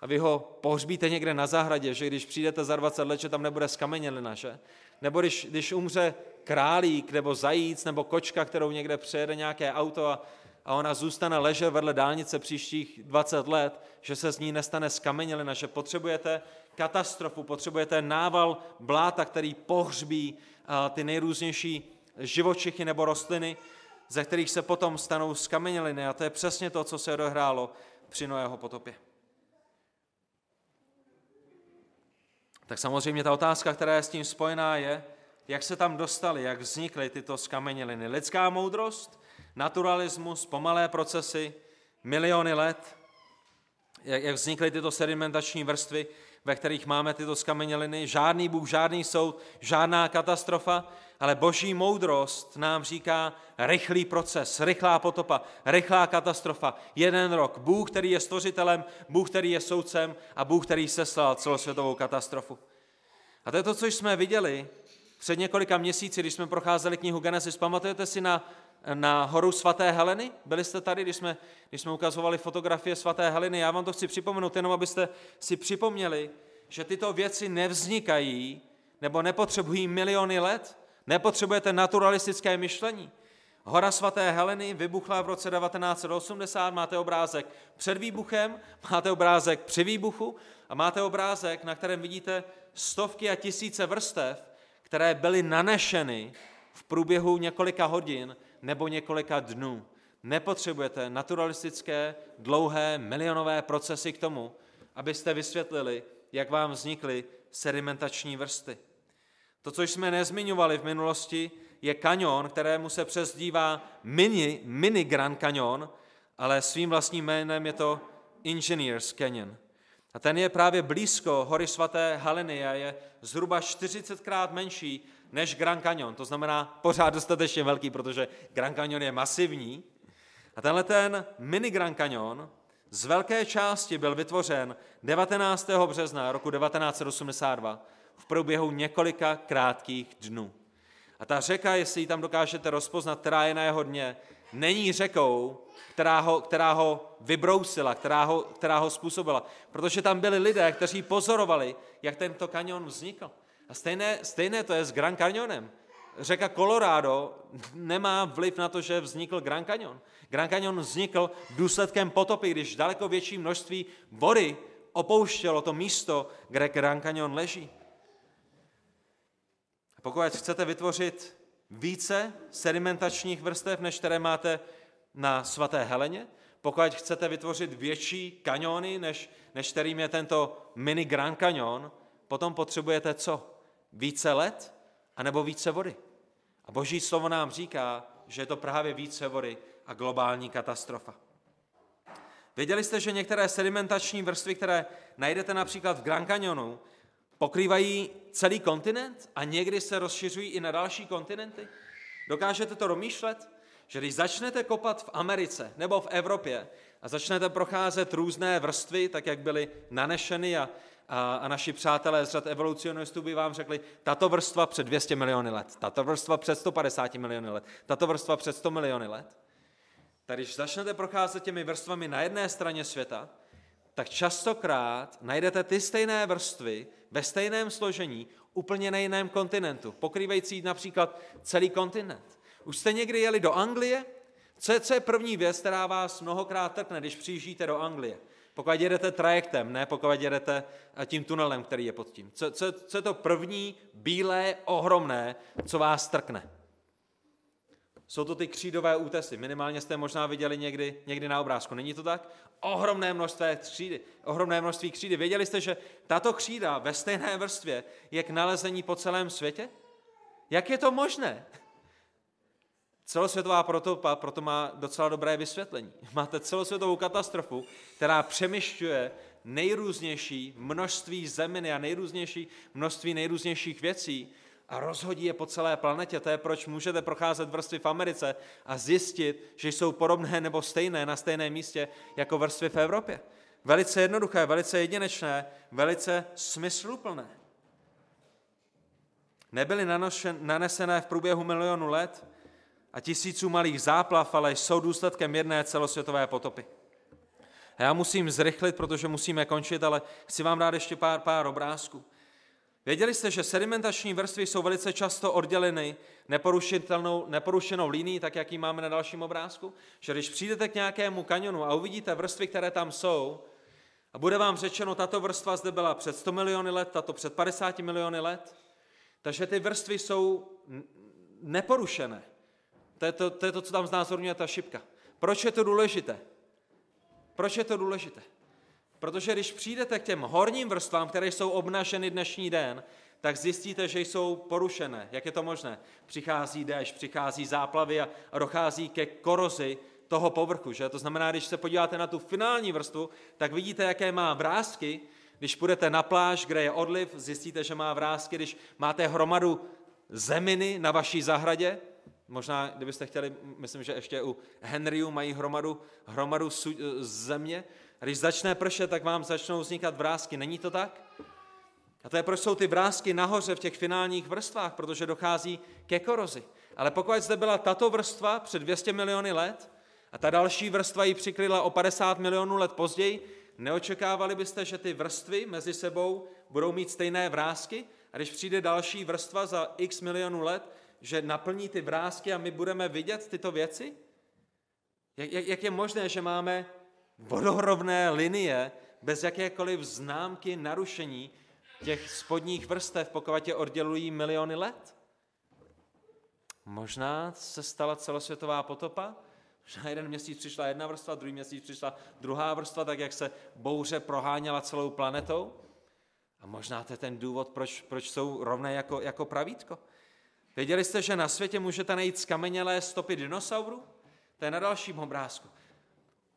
a vy ho pohřbíte někde na zahradě, že když přijdete za 20 let, že tam nebude skamenělina, že? Nebo když, když umře králík, nebo zajíc, nebo kočka, kterou někde přejede nějaké auto a, a ona zůstane leže vedle dálnice příštích 20 let, že se z ní nestane skamenělina, že potřebujete katastrofu, potřebujete nával bláta, který pohřbí ty nejrůznější živočichy nebo rostliny, ze kterých se potom stanou skameněliny. A to je přesně to, co se odehrálo při Noého potopě. Tak samozřejmě ta otázka, která je s tím spojená, je, jak se tam dostali, jak vznikly tyto skameněliny. Lidská moudrost, naturalismus, pomalé procesy, miliony let, jak, vznikly tyto sedimentační vrstvy, ve kterých máme tyto skameněliny. Žádný Bůh, žádný soud, žádná katastrofa, ale boží moudrost nám říká rychlý proces, rychlá potopa, rychlá katastrofa. Jeden rok. Bůh, který je stvořitelem, Bůh, který je soudcem a Bůh, který seslal celosvětovou katastrofu. A to je to, co jsme viděli před několika měsíci, když jsme procházeli knihu Genesis. Pamatujete si na, na horu svaté Heleny? Byli jste tady, když jsme, když jsme ukazovali fotografie svaté Heleny? Já vám to chci připomenout, jenom abyste si připomněli, že tyto věci nevznikají nebo nepotřebují miliony let. Nepotřebujete naturalistické myšlení. Hora svaté Heleny vybuchla v roce 1980, máte obrázek před výbuchem, máte obrázek při výbuchu a máte obrázek, na kterém vidíte stovky a tisíce vrstev, které byly nanešeny v průběhu několika hodin nebo několika dnů. Nepotřebujete naturalistické, dlouhé, milionové procesy k tomu, abyste vysvětlili, jak vám vznikly sedimentační vrsty. To, co jsme nezmiňovali v minulosti, je kanion, kterému se přezdívá mini, mini Grand Canyon, ale svým vlastním jménem je to Engineers Canyon. A ten je právě blízko hory svaté Haliny a je zhruba 40krát menší než Grand Canyon. To znamená pořád dostatečně velký, protože Grand Canyon je masivní. A tenhle ten mini Grand Canyon z velké části byl vytvořen 19. března roku 1982 v průběhu několika krátkých dnů. A ta řeka, jestli ji tam dokážete rozpoznat, která je na jeho dně, není řekou, která ho, která ho vybrousila, která ho, která ho způsobila. Protože tam byli lidé, kteří pozorovali, jak tento kanion vznikl. A stejné, stejné to je s Grand Canyonem. Řeka Colorado nemá vliv na to, že vznikl Grand Canyon. Grand Canyon vznikl důsledkem potopy, když daleko větší množství vody opouštělo to místo, kde Grand Canyon leží. Pokud chcete vytvořit více sedimentačních vrstev, než které máte na svaté Heleně, pokud chcete vytvořit větší kaniony, než, než kterým je tento mini Grand Canyon, potom potřebujete co? Více let anebo více vody. A boží slovo nám říká, že je to právě více vody a globální katastrofa. Věděli jste, že některé sedimentační vrstvy, které najdete například v Grand Canyonu, pokrývají celý kontinent a někdy se rozšiřují i na další kontinenty? Dokážete to domýšlet? Že když začnete kopat v Americe nebo v Evropě a začnete procházet různé vrstvy, tak jak byly nanešeny a, a, a naši přátelé z řad evolucionistů by vám řekli, tato vrstva před 200 miliony let, tato vrstva před 150 miliony let, tato vrstva před 100 miliony let. Tak když začnete procházet těmi vrstvami na jedné straně světa, tak častokrát najdete ty stejné vrstvy ve stejném složení úplně na jiném kontinentu, pokrývající například celý kontinent. Už jste někdy jeli do Anglie? Co je, co je první věc, která vás mnohokrát trkne, když přijíždíte do Anglie? Pokud jedete trajektem, ne pokud jedete eh, tím tunelem, který je pod tím. Co, co, co je to první, bílé, ohromné, co vás trkne? Jsou to ty křídové útesy. Minimálně jste možná viděli někdy, někdy na obrázku. Není to tak? Ohromné množství křídy. Ohromné množství křídy. Věděli jste, že tato křída ve stejné vrstvě je k nalezení po celém světě? Jak je to možné? Celosvětová protopa proto má docela dobré vysvětlení. Máte celosvětovou katastrofu, která přemýšťuje nejrůznější množství zeminy a nejrůznější množství nejrůznějších věcí a rozhodí je po celé planetě. To je proč můžete procházet vrstvy v Americe a zjistit, že jsou podobné nebo stejné na stejném místě jako vrstvy v Evropě. Velice jednoduché, velice jedinečné, velice smysluplné. Nebyly nanesené v průběhu milionu let a tisíců malých záplav, ale jsou důsledkem jedné celosvětové potopy. A já musím zrychlit, protože musíme končit, ale chci vám dát ještě pár, pár obrázků. Věděli jste, že sedimentační vrstvy jsou velice často odděleny neporušitelnou, neporušenou linií, tak jak ji máme na dalším obrázku? Že když přijdete k nějakému kanionu a uvidíte vrstvy, které tam jsou, a bude vám řečeno, tato vrstva zde byla před 100 miliony let, tato před 50 miliony let, takže ty vrstvy jsou neporušené. To je to, to, je to co tam znázorňuje ta šipka. Proč je to důležité? Proč je to důležité? Protože když přijdete k těm horním vrstvám, které jsou obnaženy dnešní den, tak zjistíte, že jsou porušené. Jak je to možné? Přichází déšť, přichází záplavy a dochází ke korozi toho povrchu. Že? To znamená, když se podíváte na tu finální vrstvu, tak vidíte, jaké má vrázky. Když půjdete na pláž, kde je odliv, zjistíte, že má vrázky. Když máte hromadu zeminy na vaší zahradě, možná, kdybyste chtěli, myslím, že ještě u Henryu mají hromadu, hromadu země, a když začne pršet, tak vám začnou vznikat vrázky. Není to tak? A to je, proč jsou ty vrázky nahoře v těch finálních vrstvách, protože dochází ke korozi. Ale pokud zde byla tato vrstva před 200 miliony let a ta další vrstva ji přikryla o 50 milionů let později, neočekávali byste, že ty vrstvy mezi sebou budou mít stejné vrázky? A když přijde další vrstva za x milionů let, že naplní ty vrázky a my budeme vidět tyto věci? Jak, jak, jak je možné, že máme vodorovné linie bez jakékoliv známky narušení těch spodních vrstev, pokud je oddělují miliony let? Možná se stala celosvětová potopa? Možná jeden měsíc přišla jedna vrstva, druhý měsíc přišla druhá vrstva, tak jak se bouře proháněla celou planetou? A možná to je ten důvod, proč, proč jsou rovné jako, jako pravítko. Věděli jste, že na světě můžete najít skamenělé stopy dinosaurů? To je na dalším obrázku.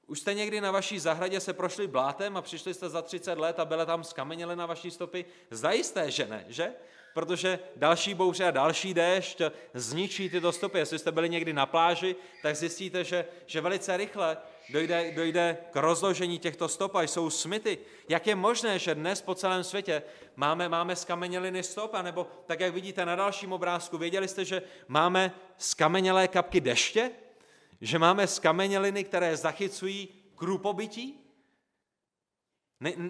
Už jste někdy na vaší zahradě se prošli blátem a přišli jste za 30 let a byly tam skameněly na vaší stopy? Zajisté, že ne, že? Protože další bouře a další déšť zničí tyto stopy. Jestli jste byli někdy na pláži, tak zjistíte, že, že velice rychle dojde, dojde k rozložení těchto stop a jsou smyty. Jak je možné, že dnes po celém světě máme, máme skameněliny stop, nebo tak, jak vidíte na dalším obrázku, věděli jste, že máme skamenělé kapky deště? Že máme skameněliny, které zachycují krupobytí?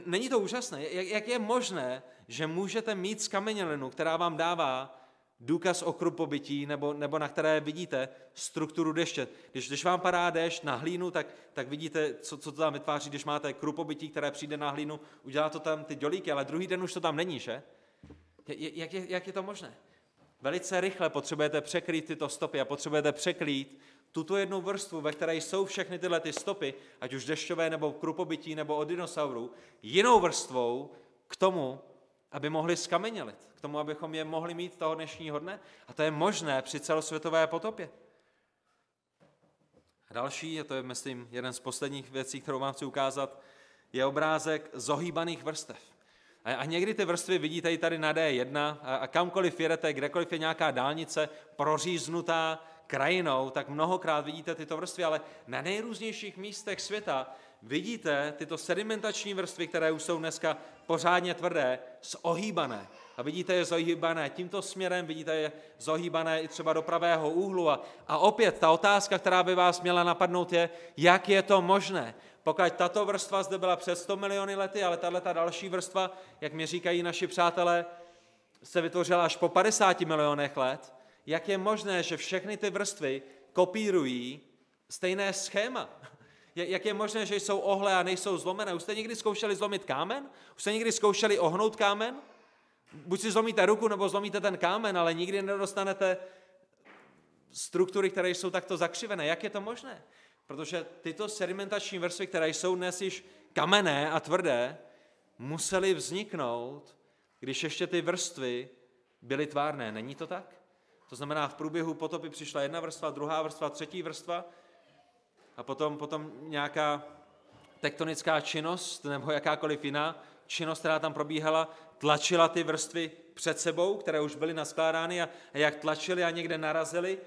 Není to úžasné? Jak je možné, že můžete mít skamenělinu, která vám dává důkaz o krupobytí, nebo, nebo na které vidíte strukturu deště. Když, když vám padá déšť na hlínu, tak, tak vidíte, co, co to tam vytváří, když máte krupobytí, které přijde na hlínu, udělá to tam ty dělíky, ale druhý den už to tam není, že? Jak je, jak je to možné? Velice rychle potřebujete překrýt tyto stopy a potřebujete překrýt tuto jednu vrstvu, ve které jsou všechny tyhle ty stopy, ať už dešťové nebo krupobytí nebo od dinosaurů, jinou vrstvou k tomu, aby mohli skamenělit, k tomu, abychom je mohli mít toho dnešního dne. A to je možné při celosvětové potopě. A další, a to je, myslím, jeden z posledních věcí, kterou vám chci ukázat, je obrázek zohýbaných vrstev. A, někdy ty vrstvy vidíte i tady na D1 a, a kamkoliv jedete, kdekoliv je nějaká dálnice proříznutá krajinou, tak mnohokrát vidíte tyto vrstvy, ale na nejrůznějších místech světa vidíte tyto sedimentační vrstvy, které už jsou dneska pořádně tvrdé, zohýbané. A vidíte je zohýbané tímto směrem, vidíte je zohýbané i třeba do pravého úhlu. A, a opět ta otázka, která by vás měla napadnout, je, jak je to možné. Pokud tato vrstva zde byla před 100 miliony lety, ale tahle ta další vrstva, jak mi říkají naši přátelé, se vytvořila až po 50 milionech let, jak je možné, že všechny ty vrstvy kopírují stejné schéma? Jak je možné, že jsou ohlé a nejsou zlomené? Už jste někdy zkoušeli zlomit kámen? Už jste někdy zkoušeli ohnout kámen? Buď si zlomíte ruku, nebo zlomíte ten kámen, ale nikdy nedostanete struktury, které jsou takto zakřivené. Jak je to možné? Protože tyto sedimentační vrstvy, které jsou dnes již kamenné a tvrdé, musely vzniknout, když ještě ty vrstvy byly tvárné. Není to tak? To znamená, v průběhu potopy přišla jedna vrstva, druhá vrstva, třetí vrstva a potom, potom nějaká tektonická činnost nebo jakákoliv jiná činnost, která tam probíhala, tlačila ty vrstvy před sebou, které už byly naskládány a, a jak tlačili a někde narazili,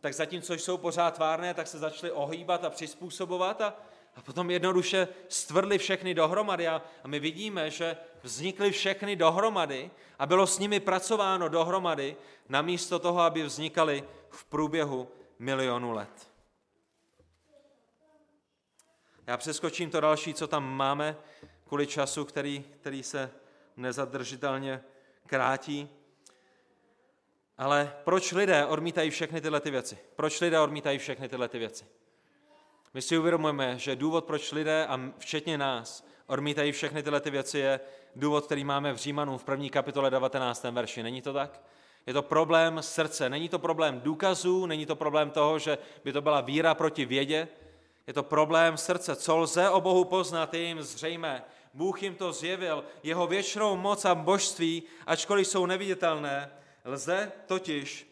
tak zatímco jsou pořád tvárné, tak se začaly ohýbat a přizpůsobovat a, a potom jednoduše stvrdli všechny dohromady a, a my vidíme, že vznikly všechny dohromady a bylo s nimi pracováno dohromady, namísto toho, aby vznikaly v průběhu milionu let. Já přeskočím to další, co tam máme, kvůli času, který, který se nezadržitelně krátí. Ale proč lidé odmítají všechny tyhle ty věci? Proč lidé odmítají všechny tyhle ty věci? My si uvědomujeme, že důvod, proč lidé, a včetně nás, odmítají všechny tyhle ty věci, je důvod, který máme v Římanu v první kapitole 19. verši. Není to tak? Je to problém srdce. Není to problém důkazů, není to problém toho, že by to byla víra proti vědě. Je to problém srdce. Co lze o Bohu poznat, je jim zřejmé. Bůh jim to zjevil, jeho věčnou moc a božství, ačkoliv jsou neviditelné, lze totiž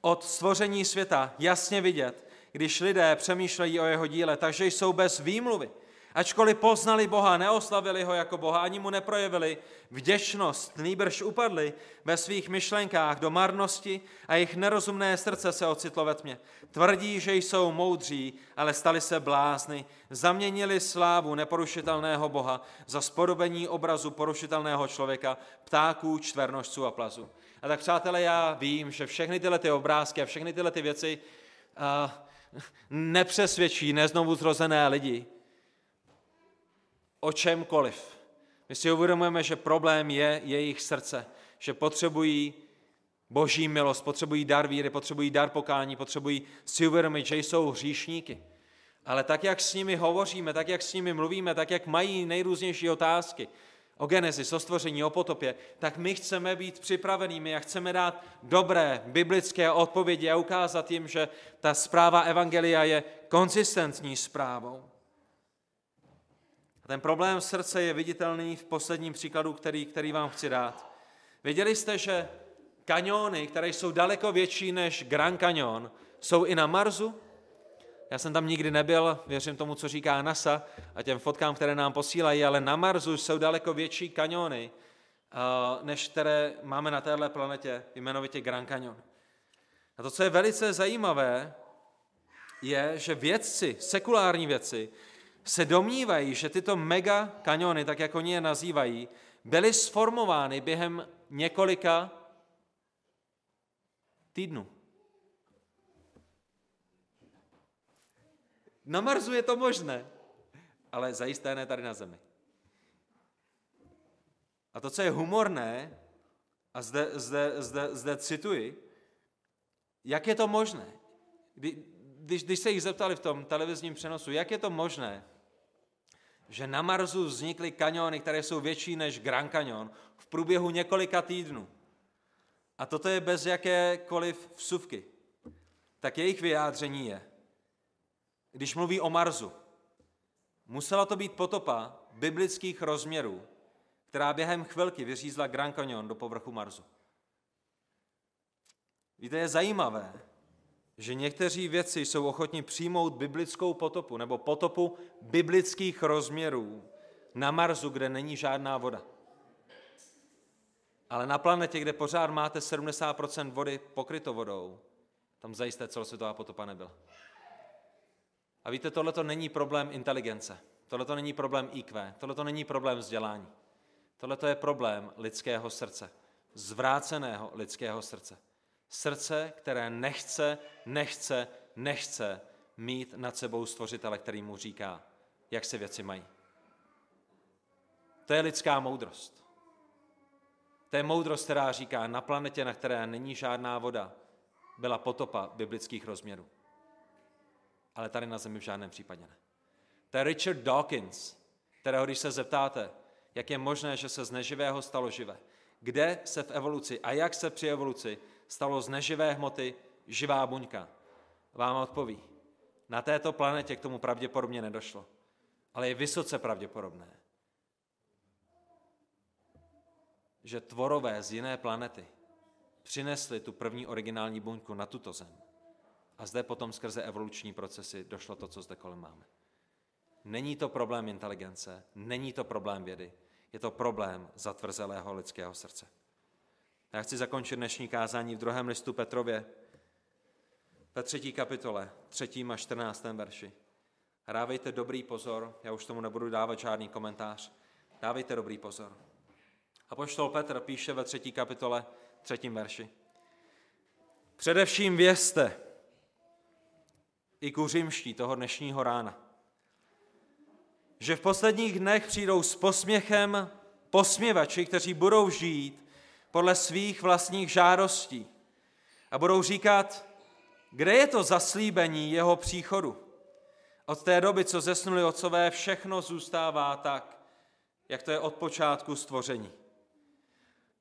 od stvoření světa jasně vidět, když lidé přemýšlejí o jeho díle, takže jsou bez výmluvy. Ačkoliv poznali Boha, neoslavili ho jako Boha, ani mu neprojevili vděčnost, nýbrž upadli ve svých myšlenkách do marnosti a jejich nerozumné srdce se ocitlo ve tmě. Tvrdí, že jsou moudří, ale stali se blázny. Zaměnili slávu neporušitelného Boha za spodobení obrazu porušitelného člověka, ptáků, čtvernožců a plazu. A tak, přátelé, já vím, že všechny tyhle ty obrázky a všechny tyhle ty věci uh, nepřesvědčí neznovu zrozené lidi, o čemkoliv. My si uvědomujeme, že problém je jejich srdce, že potřebují boží milost, potřebují dar víry, potřebují dar pokání, potřebují si uvědomit, že jsou hříšníky. Ale tak, jak s nimi hovoříme, tak, jak s nimi mluvíme, tak, jak mají nejrůznější otázky o genezi, o stvoření, o potopě, tak my chceme být připravenými a chceme dát dobré biblické odpovědi a ukázat jim, že ta zpráva Evangelia je konzistentní zprávou. Ten problém srdce je viditelný v posledním příkladu, který, který vám chci dát. Věděli jste, že kaniony, které jsou daleko větší než Grand Canyon, jsou i na Marsu? Já jsem tam nikdy nebyl, věřím tomu, co říká NASA a těm fotkám, které nám posílají, ale na Marsu jsou daleko větší kaniony, eh, než které máme na téhle planetě, jmenovitě Grand Canyon. A to, co je velice zajímavé, je, že vědci, sekulární vědci, se domnívají, že tyto mega kaniony, tak jak oni je nazývají, byly sformovány během několika týdnů. Na Marsu je to možné, ale zajisté ne tady na Zemi. A to, co je humorné, a zde, zde, zde, zde cituji, jak je to možné? Když, když se jich zeptali v tom televizním přenosu, jak je to možné, že na Marsu vznikly kaniony, které jsou větší než Grand Canyon v průběhu několika týdnů. A toto je bez jakékoliv vsuvky. Tak jejich vyjádření je, když mluví o Marsu, musela to být potopa biblických rozměrů, která během chvilky vyřízla Grand Canyon do povrchu Marsu. Víte, je zajímavé, že někteří věci jsou ochotni přijmout biblickou potopu nebo potopu biblických rozměrů na Marsu, kde není žádná voda. Ale na planetě, kde pořád máte 70% vody pokryto vodou, tam zajisté celosvětová potopa nebyla. A víte, tohle to není problém inteligence, tohle to není problém IQ, tohle to není problém vzdělání. Tohle to je problém lidského srdce, zvráceného lidského srdce. Srdce, které nechce, nechce, nechce mít nad sebou stvořitele, který mu říká, jak se věci mají. To je lidská moudrost. To je moudrost, která říká, na planetě, na které není žádná voda, byla potopa biblických rozměrů. Ale tady na Zemi v žádném případě ne. To je Richard Dawkins, kterého když se zeptáte, jak je možné, že se z neživého stalo živé, kde se v evoluci a jak se při evoluci stalo z neživé hmoty živá buňka, vám odpoví, na této planetě k tomu pravděpodobně nedošlo, ale je vysoce pravděpodobné, že tvorové z jiné planety přinesli tu první originální buňku na tuto zem. A zde potom skrze evoluční procesy došlo to, co zde kolem máme. Není to problém inteligence, není to problém vědy, je to problém zatvrzelého lidského srdce. Já chci zakončit dnešní kázání v druhém listu Petrově, ve třetí kapitole, třetím a čtrnáctém verši. Dávejte dobrý pozor, já už tomu nebudu dávat žádný komentář, dávejte dobrý pozor. A poštol Petr píše ve třetí kapitole, třetím verši. Především vězte, i kuřimští toho dnešního rána, že v posledních dnech přijdou s posměchem posměvači, kteří budou žít podle svých vlastních žádostí a budou říkat, kde je to zaslíbení jeho příchodu. Od té doby, co zesnuli otcové, všechno zůstává tak, jak to je od počátku stvoření.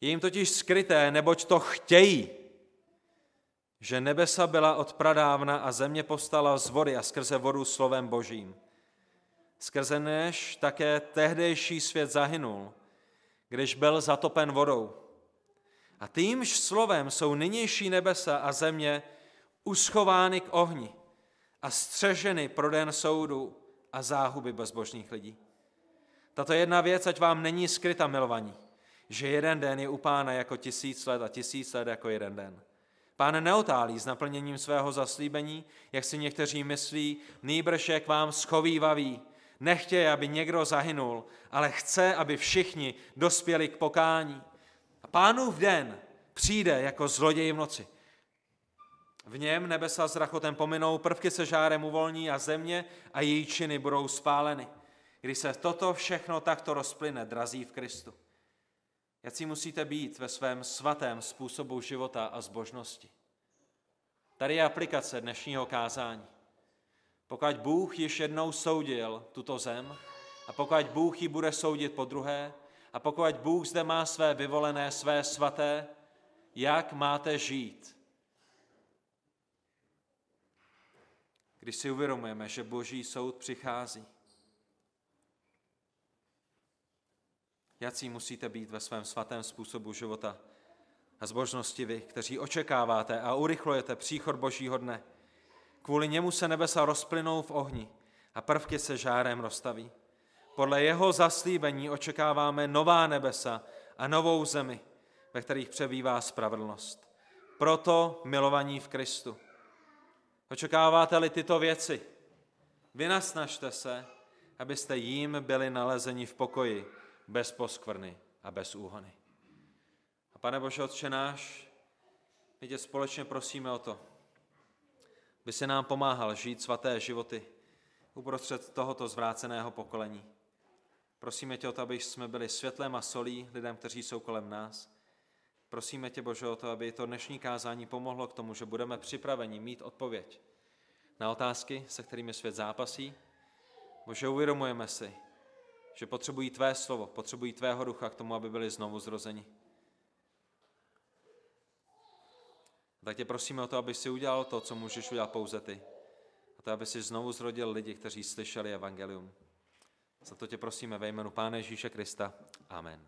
Je jim totiž skryté, neboť to chtějí, že nebesa byla od pradávna a země postala z vody a skrze vodu slovem božím. Skrze než také tehdejší svět zahynul, když byl zatopen vodou. A týmž slovem jsou nynější nebesa a země uschovány k ohni a střeženy pro den soudu a záhuby bezbožných lidí. Tato jedna věc, ať vám není skryta milovaní, že jeden den je u pána jako tisíc let a tisíc let jako jeden den. Pán neotálí s naplněním svého zaslíbení, jak si někteří myslí, nýbrž jak vám schovývaví, nechtěje, aby někdo zahynul, ale chce, aby všichni dospěli k pokání. A pánův den přijde jako zloděj v noci. V něm nebesa s rachotem pominou, prvky se žárem uvolní a země a její činy budou spáleny. Když se toto všechno takto rozplyne, drazí v Kristu. Jací musíte být ve svém svatém způsobu života a zbožnosti. Tady je aplikace dnešního kázání. Pokud Bůh již jednou soudil tuto zem a pokud Bůh ji bude soudit po druhé a pokud Bůh zde má své vyvolené, své svaté, jak máte žít? Když si uvědomujeme, že Boží soud přichází, jací musíte být ve svém svatém způsobu života a zbožnosti vy, kteří očekáváte a urychlujete příchod Božího dne. Kvůli němu se nebesa rozplynou v ohni a prvky se žárem rozstaví. Podle jeho zaslíbení očekáváme nová nebesa a novou zemi, ve kterých přebývá spravedlnost. Proto milovaní v Kristu. Očekáváte-li tyto věci, vynasnažte se, abyste jím byli nalezeni v pokoji, bez poskvrny a bez úhony. A pane Bože, Otče náš, my tě společně prosíme o to, by se nám pomáhal žít svaté životy uprostřed tohoto zvráceného pokolení. Prosíme tě o to, aby jsme byli světlem a solí lidem, kteří jsou kolem nás. Prosíme tě, Bože, o to, aby to dnešní kázání pomohlo k tomu, že budeme připraveni mít odpověď na otázky, se kterými svět zápasí. Bože, uvědomujeme si, že potřebují tvé slovo, potřebují tvého ducha k tomu, aby byli znovu zrozeni. Tak tě prosíme o to, aby si udělal to, co můžeš udělat pouze ty. A to, aby si znovu zrodil lidi, kteří slyšeli evangelium. Za to tě prosíme ve jménu Pána Ježíše Krista. Amen.